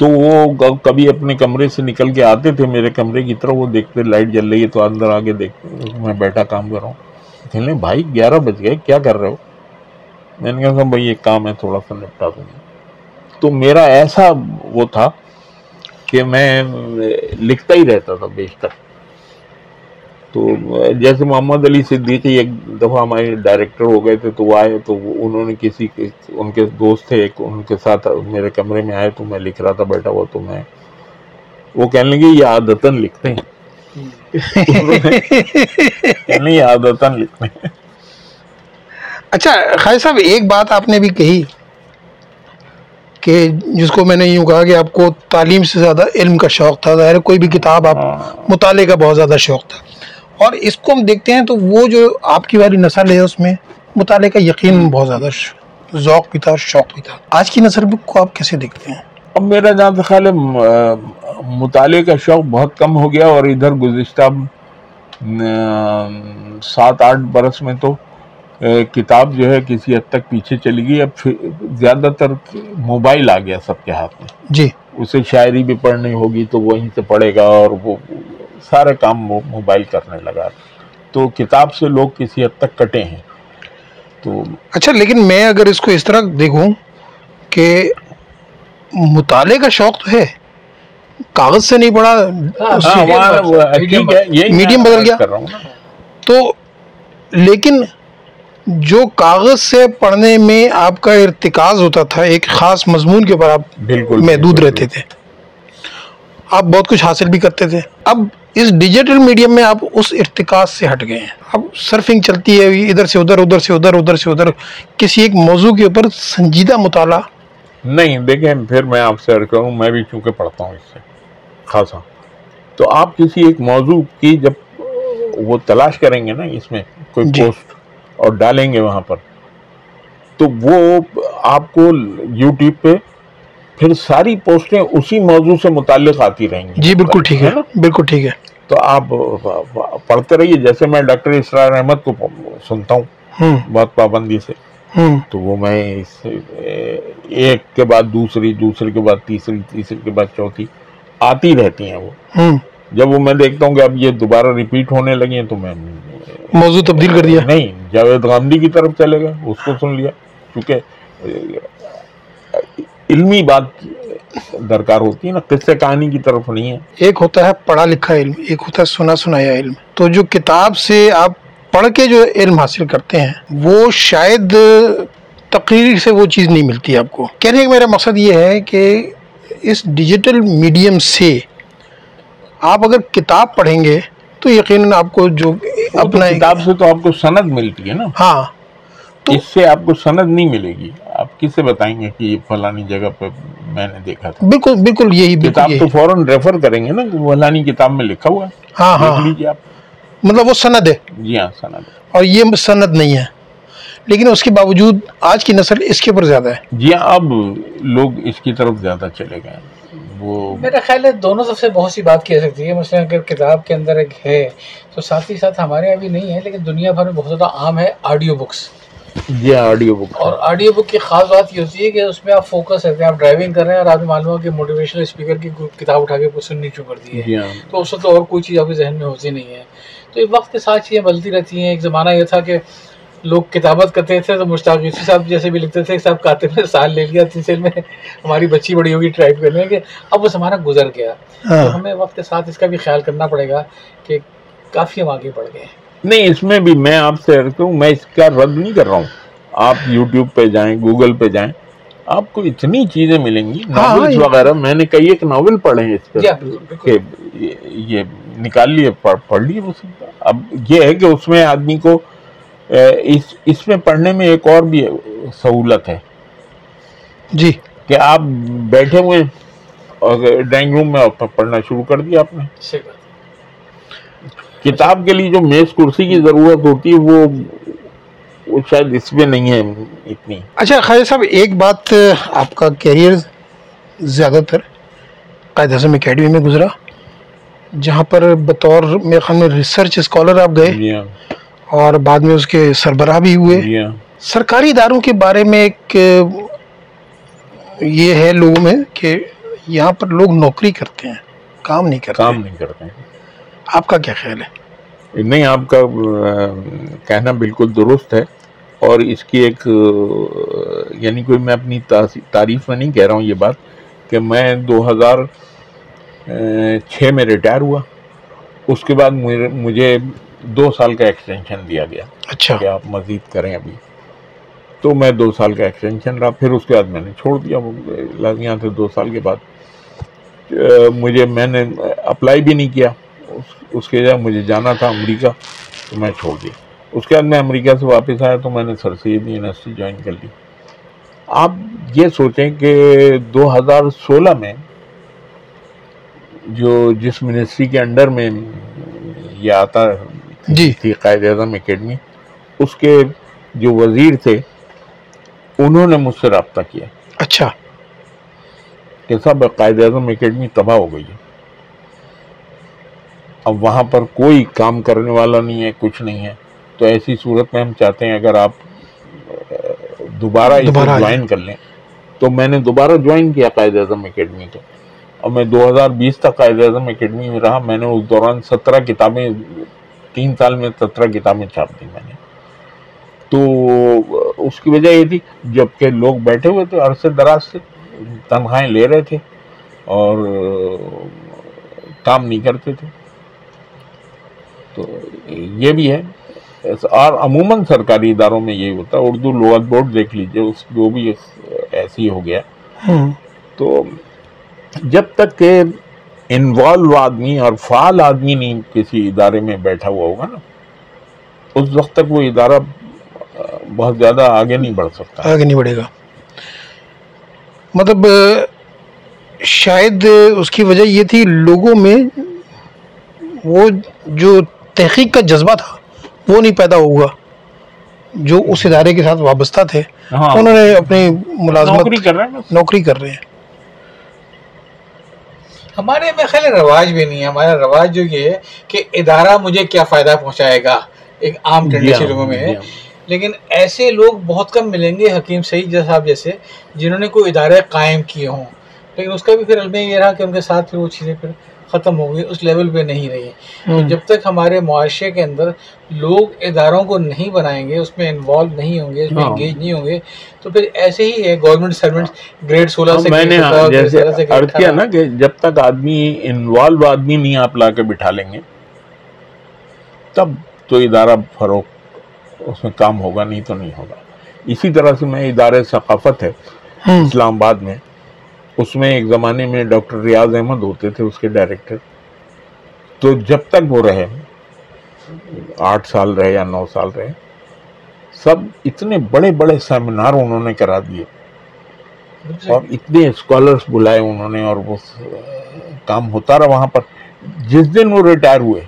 تو وہ کبھی اپنے کمرے سے نکل کے آتے تھے میرے کمرے کی طرف، وہ دیکھتے لائٹ جل رہی ہے تو اندر آگے دیکھتے میں بیٹھا کام کر رہا ہوں۔ کہنے بھائی، گیارہ بج گئے، کیا کر رہے ہو؟ میں نے کہا بھائی ایک کام ہے، تھوڑا سا نپٹا دوں گا تو میرا ایسا وہ تھا کہ میں لکھتا ہی رہتا تھا بیشتر۔ تو جیسے محمد علی صدیقی ایک دفعہ ہمارے ڈائریکٹر ہو گئے تھے تو وہ آئے تو وہ- انہوں نے کسی ان کے دوست تھے ایک ان کے ساتھ میرے کمرے میں آئے تو میں لکھ رہا تھا بیٹھا ہوا تو میں وہ کہنے لگے یہ عادتاً لکھتے ہیں. [laughs] یہ عادتاً لکھتے ہیں. اچھا خالد صاحب ایک بات آپ نے بھی کہی کہ جس کو میں نے یوں کہا کہ آپ کو تعلیم سے زیادہ علم کا شوق تھا ظاہر ہے کوئی بھی کتاب آپ مطالعے کا بہت زیادہ شوق تھا۔ اور اس کو ہم دیکھتے ہیں تو وہ جو آپ کی والی نسل ہے اس میں مطالعے کا یقین بہت زیادہ ذوق بھی تھا شوق بھی تھا۔ آج کی نسل کو آپ کیسے دیکھتے ہیں؟ اب میرا جہاں تک خیال ہے مطالعے کا شوق بہت کم ہو گیا اور ادھر گزشتہ سات آٹھ برس میں تو کتاب جو ہے کسی حد تک پیچھے چلی گئی۔ اب زیادہ تر موبائل آ گیا سب کے ہاتھ میں۔ جی۔ اسے شاعری بھی پڑھنی ہوگی تو وہیں سے پڑھے گا اور وہ سارے کام وہ موبائل کرنے لگا۔ تو کتاب سے لوگ کسی حد تک کٹے ہیں۔ تو اچھا لیکن میں اگر اس کو اس طرح دیکھوں کہ مطالعے کا شوق تو ہے کاغذ سے نہیں پڑھا ہاں، اس- ہاں میڈیم بدل- گیا۔ کر رہا ہوں نا۔ تو لیکن جو کاغذ سے پڑھنے میں آپ کا ارتکاز ہوتا تھا ایک خاص مضمون کے اوپر آپ بالکل محدود رہتے تھے۔ آپ بہت کچھ حاصل بھی کرتے تھے۔ اب اس ڈیجیٹل میڈیم میں آپ اس ارتکاز سے ہٹ گئے ہیں۔ اب سرفنگ چلتی ہے ادھر سے ادھر ادھر سے ادھر ادھر سے ادھر کسی ایک موضوع کے اوپر سنجیدہ مطالعہ۔ نہیں دیکھیں پھر میں آپ سے عرض کروں میں بھی چونکہ پڑھتا ہوں اس سے خاصا۔ تو آپ کسی ایک موضوع کی جب وہ تلاش کریں گے نا اس میں کوئی جی۔ پوسٹ اور ڈالیں گے وہاں پر تو وہ آپ کو یوٹیوب پہ پھر ساری پوسٹیں اسی موضوع سے متعلق آتی رہیں گی۔ جی بالکل ٹھیک ہے۔ بالکل ٹھیک ہے۔ تو آپ پڑھتے رہیے۔ جیسے میں ڈاکٹر اسرار احمد کو سنتا ہوں بہت پابندی سے۔ تو وہ میں ایک کے بعد دوسری دوسرے کے بعد تیسری تیسری کے بعد چوتھی آتی رہتی ہیں وہ۔ جب وہ میں دیکھتا ہوں کہ اب یہ دوبارہ ریپیٹ ہونے لگی ہیں تو میں موضوع تبدیل کر دیا۔ نہیں جاوید گاندھی کی طرف چلے گئے اس کو سن لیا۔ کیونکہ علمی بات درکار ہوتی ہے نا قصے کہانی کی طرف نہیں ہے۔ ایک ہوتا ہے پڑھا لکھا علم ایک ہوتا ہے سنا سنایا علم۔ تو جو کتاب سے آپ پڑھ کے جو علم حاصل کرتے ہیں وہ شاید تقریر سے وہ چیز نہیں ملتی آپ کو۔ کہنے کا میرا مقصد یہ ہے کہ اس ڈیجیٹل میڈیم سے آپ اگر کتاب پڑھیں گے تو یقیناً آپ کو جو اپنا کتاب سے تو آپ کو سند ملتی ہے نا۔ ہاں تو- اس سے آپ کو سند نہیں ملے گی۔ آپ کس سے بتائیں گے کہ یہ فلانی جگہ پہ میں نے دیکھا تھا؟ بالکل بالکل یہی کتاب تو فوراً ریفر کریں گے نا کہ فلانی کتاب میں لکھا ہوا ہے۔ ہاں ہاں دیکھ لیجیے آپ۔ مطلب وہ سند ہے۔ جی ہاں سند اور یہ سند نہیں ہے۔ لیکن اس کے باوجود آج کی نسل اس کے اوپر زیادہ ہے۔ جی ہاں اب لوگ اس کی طرف زیادہ چلے گئے ہیں۔ وہ میرا خیال ہے دونوں طرف سے بہت سی بات کی جا سکتی ہے۔ مثلا اگر کتاب کے اندر ایک ہے تو ساتھ ہی ساتھ ہمارے یہاں بھی نہیں ہے لیکن دنیا بھر میں بہت زیادہ عام ہے آڈیو بکس۔ جی ہاں آڈیو بک اور آڈیو بک کی خاص بات یہ ہوتی ہے کہ اس میں آپ فوکس رہتے ہیں آپ ڈرائیونگ کر رہے ہیں اور آپ معلوم ہو کہ موٹیویشنل اسپیکر کی کتاب اٹھا کے سننی شروع کر دی ہے۔ جی ہاں۔ تو اس وقت اور کوئی چیز آپ کے ذہن میں ہوتی نہیں ہے۔ تو یہ وقت کے ساتھ چیزیں بدلتی رہتی ہیں۔ ایک زمانہ یہ تھا کہ لوگ کتابت کرتے تھے تو مشتاق یوسف صاحب جیسے بھی لکھتے تھے صاحب کاتب نے سال لے لیا تین سال میں ہماری بچی بڑی ہوگی ٹائپ کرنے کے اب وہ زمانہ گزر گیا۔ ہاں۔ تو ہمیں وقت کے ساتھ اس کا بھی خیال کرنا پڑے گا کہ کافی ہم آگے بڑھ گئے ہیں۔ نہیں اس میں بھی میں آپ سے عرض کروں میں اس کا رد نہیں کر رہا ہوں۔ آپ یوٹیوب پہ جائیں گوگل پہ جائیں آپ کو اتنی چیزیں ملیں گی ہاں، ناولز یہ- وغیرہ۔ میں نے کئی ایک ناول پڑھے ہیں اس پہ جی ہاں کہ یہ- نکال لیے پڑھ لیے اب یہ ہے کہ اس میں آدمی کو اس اس میں پڑھنے میں ایک اور بھی سہولت ہے۔ جی۔ کہ آپ بیٹھے ہوئے ڈرائنگ روم میں پڑھنا شروع کر دیا آپ نے۔ کتاب کے لیے جو میز کرسی کی ضرورت ہوتی ہے وہ شاید اس میں نہیں ہے اتنی۔ اچھا خواجہ صاحب ایک بات آپ کا کیریئر زیادہ تر قائد اعظم اکیڈمی میں گزرا جہاں پر بطور میرے خیال میں ریسرچ اسکالر آپ گئے جی ہاں۔ اور بعد میں اس کے سربراہ بھی ہوئے۔ جی ہاں۔ سرکاری اداروں کے بارے میں ایک یہ ہے لوگوں میں کہ یہاں پر لوگ نوکری کرتے ہیں کام نہیں کرتے۔ کام نہیں کرتے۔ ہیں آپ کا کیا خیال ہے؟ نہیں آپ کا کہنا بالکل درست ہے اور اس کی ایک یعنی کوئی میں اپنی تعریف میں نہیں کہہ رہا ہوں یہ بات کہ میں دو ہزار چھ میں ریٹائر ہوا اس کے بعد مجھے دو سال کا ایکسٹینشن دیا گیا اچھا۔ کہ آپ مزید کریں ابھی۔ تو میں دو سال کا ایکسٹینشن رہا پھر اس کے بعد میں نے چھوڑ دیا۔ یہاں سے دو سال کے بعد مجھے میں نے اپلائی بھی نہیں کیا۔ اس- اس کے جگہ مجھے جانا تھا امریکہ تو میں چھوڑ دیا۔ اس کے بعد میں امریکہ سے واپس آیا تو میں نے سر سید یونیورسٹی جوائن کر لی۔ آپ یہ سوچیں کہ دو ہزار سولہ میں جو جس منسٹری کے انڈر میں یہ آتا جی۔ تھی قائد اعظم اکیڈمی اس کے جو وزیر تھے انہوں نے مجھ سے رابطہ کیا۔ اچھا۔ کہ صاحب قائد اعظم اکیڈمی تباہ ہو گئی ہے۔ اب وہاں پر کوئی کام کرنے والا نہیں ہے کچھ نہیں ہے۔ تو ایسی صورت میں ہم چاہتے ہیں اگر آپ دوبارہ۔ جوائن کر لیں۔ تو میں نے دوبارہ جوائن کیا قائد اعظم اکیڈمی کو۔ اور میں دو ہزار بیس تک قائد اعظم اکیڈمی میں رہا۔ میں نے اس دوران سترہ کتابیں تین سال میں سترہ کتابیں چھاپ دی میں نے۔ تو اس کی وجہ یہ تھی جبکہ لوگ بیٹھے ہوئے تھے عرصے دراز سے تنخواہیں لے رہے تھے اور کام نہیں کرتے تھے۔ تو یہ بھی ہے۔ اور عموماً سرکاری اداروں میں یہی ہوتا ہے اردو لغت بورڈ دیکھ لیجیے اس وہ بھی ایسی ہو گیا۔ تو جب تک کہ انوالو آدمی اور فعال آدمی نہیں کسی ادارے میں بیٹھا ہوا ہوگا نا اس وقت تک وہ ادارہ بہت زیادہ آگے نہیں بڑھ سکتا۔ آگے نہیں بڑھے گا۔ مطلب شاید اس کی وجہ یہ تھی لوگوں میں وہ جو تحقیق کا جذبہ تھا وہ نہیں پیدا ہوا۔ جو اس ادارے کے ساتھ وابستہ تھے ہاں۔ انہوں نے اپنی ملازمت نوکری کر رہے ہیں بس۔ نوکری کر رہے ہیں۔ ہمارے میں خیال ہے رواج بھی نہیں ہے۔ ہمارا رواج جو یہ ہے کہ ادارہ مجھے کیا فائدہ پہنچائے گا۔ ایک عام ٹینڈنسی لوگوں میں ہے۔ لیکن ایسے لوگ بہت کم ملیں گے حکیم سعید جیسا صاحب جیسے جنہوں نے کوئی ادارے قائم کیے ہوں۔ لیکن اس کا بھی پھر علم یہ رہا کہ ان کے ساتھ پھر وہ چیزیں پھر ختم ہو گئی اس لیول پہ نہیں رہی۔ تو جب تک ہمارے معاشرے کے اندر لوگ اداروں کو نہیں بنائیں گے اس میں انوالو نہیں ہوں گے اس میں ہاں۔ انگیج نہیں ہوں گے تو پھر ایسے ہی ہے گورنمنٹ سرونٹ گریڈ سولہ سے میں نے grade عرض کیا۔ نا کہ جب تک آدمی انوالو آدمی نہیں آپ لا کے بٹھا لیں گے۔ تب تو ادارہ فروغ اس میں کام ہوگا نہیں تو نہیں ہوگا۔ اسی طرح سے میں ادارے ثقافت ہے اسلام آباد میں۔ اس میں ایک زمانے میں ڈاکٹر ریاض احمد ہوتے تھے، اس کے ڈائریکٹر۔ تو جب تک وہ رہے، آٹھ سال رہے یا نو سال رہے، سب اتنے بڑے بڑے سیمینار انہوں نے کرا دیے۔ اور اتنے اسکالرس بلائے انہوں نے اور وہ کام ہوتا رہا وہاں پر۔ جس دن وہ ریٹائر ہوئے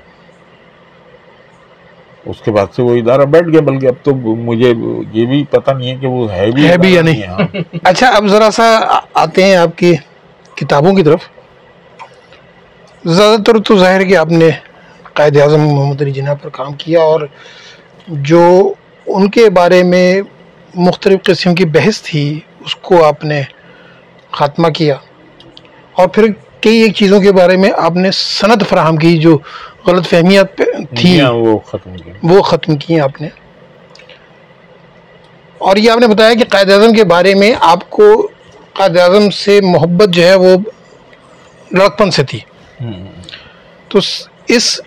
اس کے بعد سے وہ ادارہ بیٹھ گیا بلکہ اب تو مجھے یہ بھی پتہ نہیں ہے کہ وہ ہے بھی ہے بھی یا نہیں۔ ہاں۔ [laughs] اچھا اب ذرا سا آتے ہیں آپ کی کتابوں کی طرف زیادہ تر تو ظاہر کہ آپ نے قائد اعظم محمد علی جناح پر کام کیا اور جو ان کے بارے میں مختلف قسم کی بحث تھی اس کو آپ نے خاتمہ کیا اور پھر کئی ایک چیزوں کے بارے میں آپ نے سند فراہم کی جو غلط فہمیاں پہ تھی جی ہاں، وہ ختم کیا وہ ختم کی آپ نے۔ اور یہ آپ نے بتایا کہ قائد اعظم کے بارے میں آپ کو قائد اعظم سے محبت جو ہے وہ لڑکپن سے تھی۔ تو اس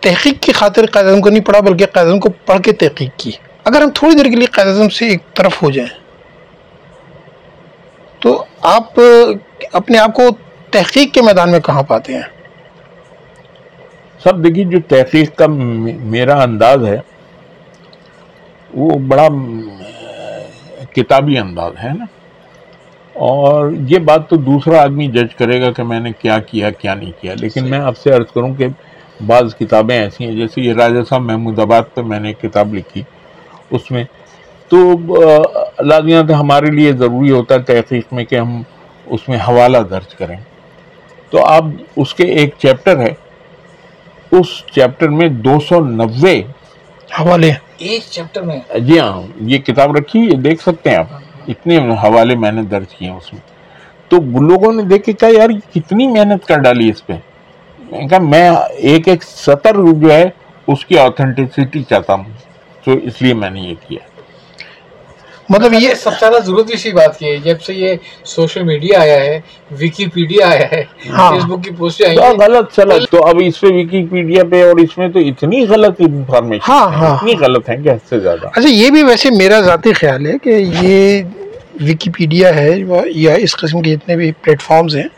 تحقیق کی خاطر قائد اعظم کو نہیں پڑھا بلکہ قائد اعظم کو پڑھ کے تحقیق کی۔ اگر ہم تھوڑی دیر کے لیے قائد اعظم سے ایک طرف ہو جائیں تو آپ اپنے آپ کو تحقیق کے میدان میں کہاں پاتے ہیں؟ سب دیکھیے جو تحقیق کا میرا انداز ہے وہ بڑا کتابی انداز ہے نا؟ اور یہ بات تو دوسرا آدمی جج کرے گا کہ میں نے کیا کیا کیا نہیں کیا۔ لیکن میں آپ سے عرض کروں کہ بعض کتابیں ایسی ہیں جیسے یہ راجہ صاحب محمود آباد پہ میں نے کتاب لکھی اس میں۔ تو لازمیات ہمارے لیے ضروری ہوتا ہے تحقیق میں کہ ہم اس میں حوالہ درج کریں۔ تو آپ اس کے ایک چیپٹر ہے۔ اس چیپٹر میں دو سو نوے حوالے ایک چیپٹر میں؟ جی ہاں یہ کتاب رکھی یہ دیکھ سکتے ہیں آپ۔ اتنے حوالے میں نے درج کیے ہیں اس میں۔ تو لوگوں نے دیکھ کے کہا یار کتنی محنت کر ڈالی اس پہ۔ میں کہا میں ایک ایک سطر جو ہے اس کی آتھینٹسٹی چاہتا ہوں۔ تو اس لیے میں نے یہ کیا۔ مطلب یہ سب سے زیادہ ضرورت اسی بات کی ہے۔ جب سے یہ سوشل میڈیا آیا ہے ویکیپیڈیا آیا ہے ہاں۔ فیس بک کی پوسٹیں آئی ہیں۔ غلط چلا تو اب اس پہ ویکیپیڈیا پہ اور اس میں تو اتنی غلط انفارمیشن ہاں، ہاں۔ اتنی غلط ہے کہ حد سے زیادہ۔ اچھا یہ بھی ویسے میرا ذاتی خیال ہے کہ یہ ویکیپیڈیا ہے یا اس قسم کے جتنے بھی پلیٹ فارمز ہیں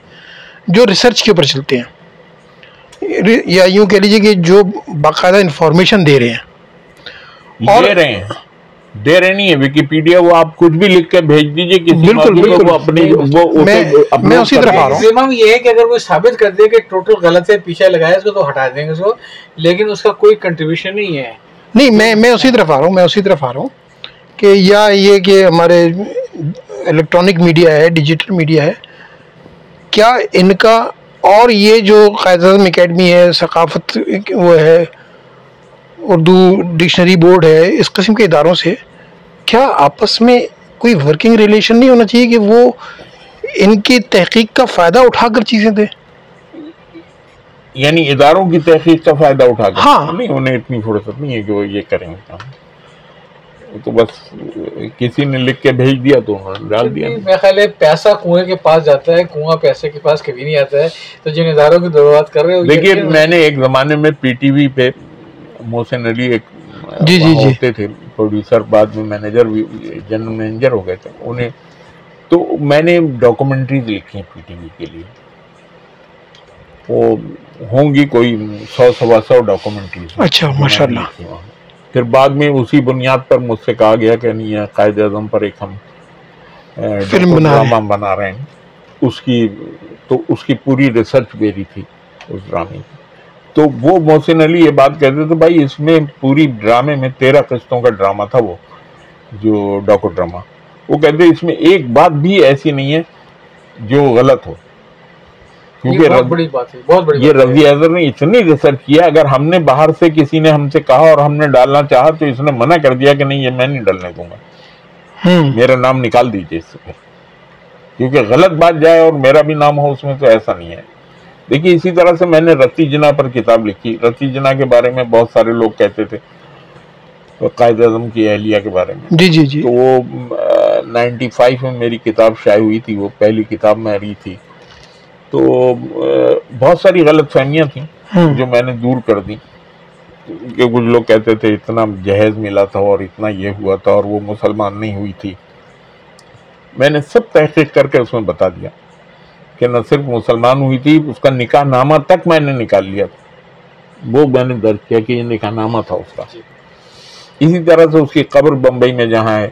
جو ریسرچ کے اوپر چلتے ہیں۔ یا یوں کہہ لیجیے کہ جو باقاعدہ انفارمیشن دے رہے ہیں۔ اور- دے رہے ہیں۔ دے رہے نہیں ہے ویکیپیڈیا وہ آپ کچھ بھی لکھ کے بھیج دیجیے کسی بالکل، بالکل۔ وہ اپنی وہ میں- اسی طرف دیں آ۔ رہا ہوں۔ میکسیمم یہ ہے کہ اگر کوئی ثابت کر دے کہ ٹوٹل غلط ہے پیچھے لگایا اس کو تو ہٹا دیں گے اس کو لیکن اس کا کوئی کنٹریبیوشن نہیں ہے نہیں میں میں اسی طرف آ رہا ہوں میں اسی طرف آ رہا ہوں کہ یا یہ کہ ہمارے الیکٹرانک میڈیا ہے ڈیجیٹل میڈیا ہے کیا ان کا اور یہ جو قائد اعظم اکیڈمی ہے ثقافت وہ ہے اردو ڈکشنری بورڈ ہے اس قسم کے اداروں سے کیا آپس میں کوئی ورکنگ ریلیشن نہیں ہونا چاہیے کہ وہ ان کی تحقیق کا فائدہ اٹھا کر چیزیں دیں؟ یعنی اداروں کی تحقیق کا فائدہ اٹھا کر؟ ہاں۔ نہیں انہیں اتنی فرصت نہیں ہے کہ وہ یہ کریں۔ تو بس کسی نے لکھ کے بھیج دیا تو ڈال دیا۔ میرا خیال ہے پیسہ کنویں کے پاس جاتا ہے کنواں پیسے کے پاس کبھی نہیں آتا ہے۔ تو جن اداروں کی ضرورت کر رہے ہو دیکھیے میں نے ایک زمانے میں پی ٹی وی پہ محسن علی ایک جی، جی،۔ ہوتے تھے پروڈیوسر بعد میں مینیجر بھی جنرل مینیجر ہو گئے تھے انہیں تو میں نے ڈاکومنٹریز لکھی ہیں پی ٹی وی کے لیے وہ ہوں گی کوئی سو سوا سو ڈاکومنٹریز اچھا، ماشاءاللہ۔ پھر بعد میں اسی بنیاد پر مجھ سے کہا گیا کہ نہیں قائد اعظم پر ایک ہم فلم بنا رہے ہیں۔ ڈرامہ بنا رہے ہیں اس کی تو اس کی پوری ریسرچ میری تھی اس ڈرامے کی تو وہ محسن علی یہ بات کہتے تھے بھائی اس میں پوری ڈرامے میں تیرہ قسطوں کا ڈرامہ تھا وہ جو ڈاکو ڈرامہ وہ کہتے اس میں ایک بات بھی ایسی نہیں ہے جو غلط ہو. کیونکہ بہت بڑی بات ہے بہت بڑی یہ۔ رضی اظہر نے اتنی ریسرچ کیا اگر ہم نے باہر سے کسی نے ہم سے کہا اور ہم نے ڈالنا چاہا تو اس نے منع کر دیا کہ نہیں یہ میں نہیں ڈالنے دوں گا۔ میرا نام نکال دیجیے اس سے کیونکہ غلط بات جائے اور میرا بھی نام ہو اس میں تو ایسا نہیں ہے۔ دیکھیے اسی طرح سے میں نے رتی جنا پر کتاب لکھی۔ رتی جنا کے بارے میں بہت سارے لوگ کہتے تھے قائد اعظم کی اہلیہ کے بارے میں۔ جی جی جی۔ تو وہ نائنٹی فائیو میں میری کتاب شائع ہوئی تھی وہ پہلی کتاب میں رہی تھی۔ تو بہت ساری غلط فہمیاں تھیں ہوں جو میں نے دور کر دی کہ کچھ لوگ کہتے تھے اتنا جہیز ملا تھا اور اتنا یہ ہوا تھا اور وہ مسلمان نہیں ہوئی تھی۔ میں نے سب تحقیق کر کے اس میں بتا دیا۔ کہ نہ صرف مسلمان ہوئی تھی اس کا نکاح نامہ تک میں نے نکال لیا تھا۔ وہ میں نے درج کیا کہ یہ نکاح نامہ تھا اس کا۔ اسی طرح سے اس کی قبر بمبئی میں جہاں ہے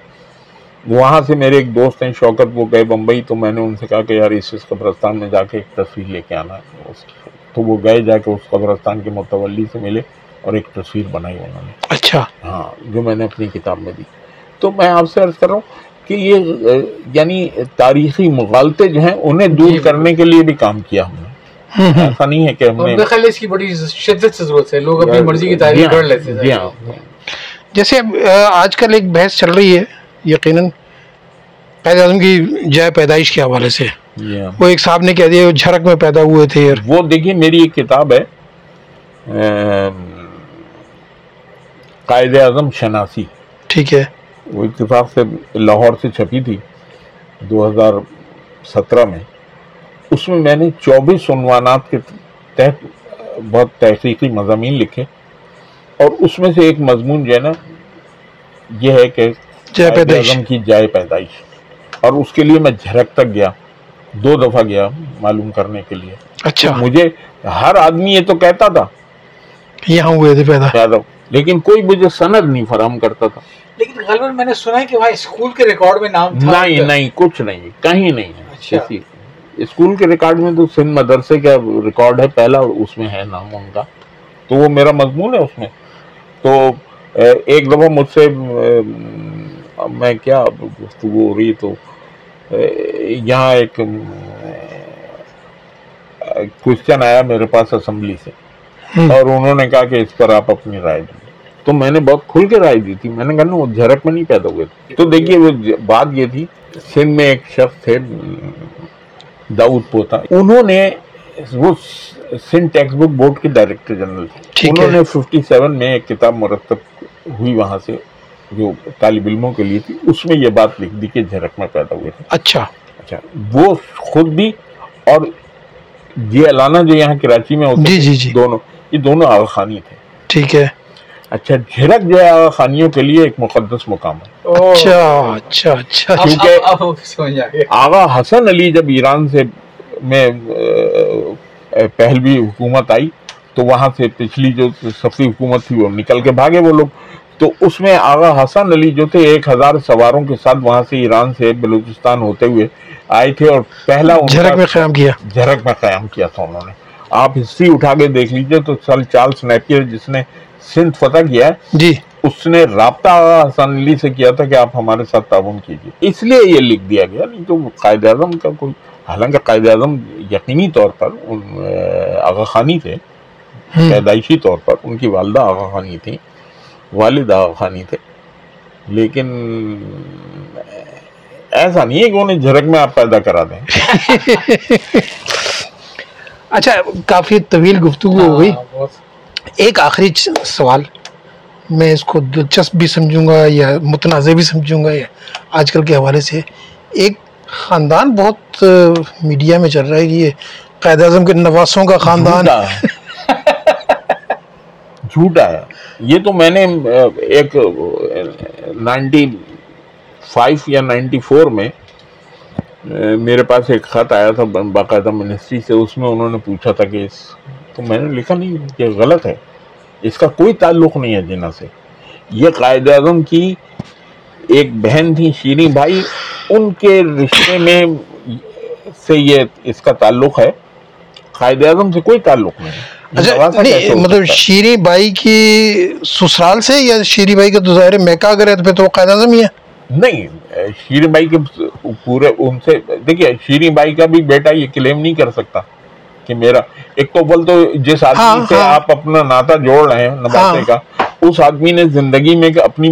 وہاں سے میرے ایک دوست ہیں شوکت وہ گئے بمبئی تو میں نے ان سے کہا کہ یار اس اس قبرستان میں جا کے ایک تصویر لے کے آنا۔ ہے اس- تو وہ گئے جا کے اس قبرستان کے متولی سے ملے اور ایک تصویر بنائی انہوں نے۔ اچھا۔ ہاں جو میں نے اپنی کتاب میں دی۔ تو میں آپ سے عرض کر رہا ہوں کہ یہ یعنی تاریخی مغالطے جو ہیں انہیں دور جی، کرنے کے لیے بھی کام کیا ہم نے۔ [laughs] ایسا نہیں ہے کہ ہم نے اس کی بڑی شدت سے ضرورت ہے۔ لوگ اپنی مرضی کی جی ہاں، کر لیتے ہیں۔ جی ہاں۔ جیسے آج کل ایک بحث چل رہی ہے یقیناً قائد اعظم کی جائے پیدائش کے حوالے سے۔ جی ہاں۔ وہ ایک صاحب نے کہہ دیا وہ جھرک میں پیدا ہوئے تھے۔ وہ دیکھیے میری ایک کتاب ہے قائد اعظم شناسی۔ ٹھیک ہے۔ وہ اتفاق سے لاہور سے چھپی تھی دو ہزار سترہ میں اس میں میں نے چوبیس عنوانات کے تحت بہت تحقیقی مضامین لکھے اور اس میں سے ایک مضمون جو ہے نا یہ ہے کہ جائے قائد پیدائش۔ اعظم کی جائے پیدائش۔ اور اس کے لیے میں جھرک تک گیا دو دفعہ گیا معلوم کرنے کے لیے۔ اچھا۔ مجھے ہر آدمی یہ تو کہتا تھا۔ یہاں ہوئے تھے پیدا۔ لیکن کوئی مجھے سند نہیں فراہم کرتا تھا۔ لیکن غالباً میں نے سنا ہے کہ وہاں اسکول کے ریکارڈ میں نام تھا نہیں نہیں کچھ نہیں کہیں نہیں اچھا۔ اسکول کے ریکارڈ میں تو سندھ مدرسے کا ریکارڈ ہے پہلا اور اس میں ہے نام ان کا۔ تو وہ میرا مضمون ہے اس میں۔ تو ایک دفعہ مجھ سے میں کیا گفتگو ہو رہی تو یہاں ایک کوشچن آیا میرے پاس اسمبلی سے۔ اور انہوں نے کہا کہ اس پر آپ اپنی رائے دیں۔ تو میں نے بہت کھل کے رائے دی تھی۔ میں نے کہا نا وہ جھرک میں نہیں پیدا ہوئے تھے۔ تو دیکھیے وہ بات یہ تھی سندھ میں ایک شخص تھے داؤد پوتا۔ انہوں نے وہ سندھ ٹیکسٹ بک بورڈ کے ڈائریکٹر جنرل تھے۔ انہوں۔ نے ففٹی سیون میں ایک کتاب مرتب ہوئی وہاں سے جو طالب علموں کے لیے تھی اس میں یہ بات لکھ دی کہ جھرک میں پیدا ہوئے تھے۔ اچھا۔ اچھا وہ خود بھی اور یہ الانا جو یہاں کراچی میں ہوتے جی، جی، جی۔ دونوں یہ دونوں آغا خانی تھے۔ ٹھیک ہے۔ اچھا جھرک جو ہے آغا خانیوں کے لیے ایک مقدس مقام ہے۔ اچھا اچھا اچھا۔ کیونکہ- آغا حسن علی جب ایران سے میں پہلوی حکومت آئی تو وہاں سے پچھلی جو صفی حکومت تھی وہ نکل کے بھاگے وہ لوگ۔ تو اس میں آغا حسن علی جو تھے ایک ہزار سواروں کے ساتھ وہاں سے ایران سے بلوچستان ہوتے ہوئے آئے تھے اور پہلا جھرک میں قیام کیا۔ جھرک میں قیام کیا تھا انہوں نے۔ آپ ہسٹری اٹھا کے دیکھ لیجیے تو سر چارلس نیپیئر جس نے سندھ فتح کیا ہے جی۔ اس نے رابطہ حسن علی سے کیا تھا کہ آپ ہمارے ساتھ تعاون کیجیے اس لیے یہ لکھ دیا گیا نہیں تو قائد اعظم کا کوئی حالانکہ قائد اعظم یقینی طور پر آغا خانی تھے۔ پیدائشی طور پر ان کی والدہ آغا خانی تھی والد آغا خانی تھے۔ لیکن ایسا نہیں ہے کہ انہیں جھرک میں آپ پیدا کرا دیں۔ [laughs] اچھا کافی طویل گفتگو ہو گئی۔ ہاں، ایک آخری سوال میں اس کو دلچسپ بھی سمجھوں گا یا متنازع بھی سمجھوں گا یا آج کل کے حوالے سے۔ ایک خاندان بہت میڈیا میں چل رہا ہے کہ یہ قائد اعظم کے نواسوں کا خاندان۔ جھوٹا۔ ہے یہ تو میں نے ایک نائنٹی فائیو یا نائنٹی فور میں میرے پاس ایک خط آیا تھا، باقاعدہ منسٹری سے، اس میں انہوں نے پوچھا تھا کہ اس تو میں نے لکھا نہیں کہ غلط ہے۔ اس کا کوئی تعلق نہیں ہے جنا سے۔ یہ قائد اعظم کی ایک بہن تھی شیریں بھائی ان کے رشتے میں سے یہ اس کا تعلق ہے۔ قائد اعظم سے کوئی تعلق نہیں۔ ہے یہ اچھا مطلب؟ شیریں بائی کی سسرال سے یا شیریں بائی کا تو ظاہر میکا اگر ہے تو پھر تو وہ قائد اعظم ہی ہے نہیں شیریں بائی کے پورے ان سے دیکھیے شیریں بائی کا بھی بیٹا یہ کلیم نہیں کر سکتا۔ کہ میرا ایک تو بول تو جس آدمی ہاں، سے ہاں۔ آپ اپنا ناتا جوڑ رہے ہیں نباتے ہاں۔ کا اس آدمی نے زندگی میں اپنی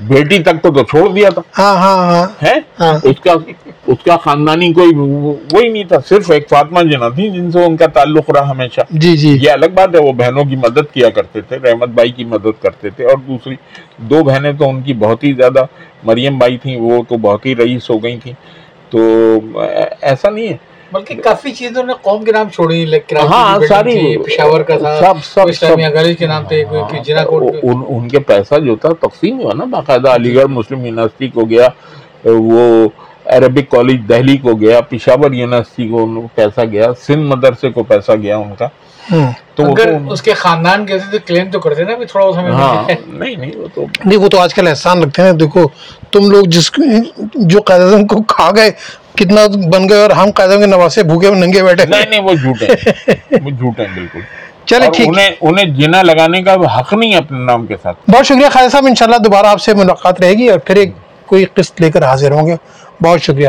بیٹی تک کو تو چھوڑ دیا تھا۔ اس کا اس کا خاندانی کوئی وہ- وہی نہیں تھا صرف ایک فاطمہ جنا تھی جن سے ان کا تعلق رہا ہمیشہ۔ جی جی۔ یہ الگ بات ہے وہ بہنوں کی مدد کیا کرتے تھے رحمت بھائی کی مدد کرتے تھے اور دوسری دو بہنیں تو ان کی بہت ہی زیادہ مریم بھائی تھیں وہ تو بہت ہی رئیس ہو گئی تھیں۔ تو ایسا نہیں ہے۔ بلکہ کافی چیزوں نے قوم کے نام چھوڑی ہاں، ساری- پشاور کا تھا سب- سب- سب۔ کے نام تھے جنا کوٹ کے- ان ان کے پیسہ جو تھا تقسیم ہوا نا باقاعدہ علی گڑھ مسلم یونیورسٹی کو گیا وہ عربک کالج دہلی کو گیا پشاور یونیورسٹی کو ان کو پیسہ گیا سندھ مدرسے کو پیسہ گیا ان کا تو اگر اس کے خاندان کے تو کلیم تو کرتے نا بھی تھوڑا بہت ہمیں ہاں۔ نہیں نہیں وہ تو نہیں وہ تو آج کل احسان رکھتے ہیں دیکھو تم لوگ جس جو قائد اعظم کو کھا گئے کتنا بن گئے اور ہم قائد اعظم کے نواسے بھوکے ننگے بیٹھے نہیں نہیں وہ جھوٹ ہے۔ [laughs] وہ جھوٹ ہے بالکل۔ چلے ٹھیک۔ انہیں انہیں جنا لگانے کا حق نہیں ہے اپنے نام کے ساتھ۔ بہت شکریہ خالد صاحب انشاءاللہ دوبارہ آپ سے ملاقات رہے گی اور پھر ایک کوئی قسط لے کر حاضر ہوں گے۔ بہت شکریہ۔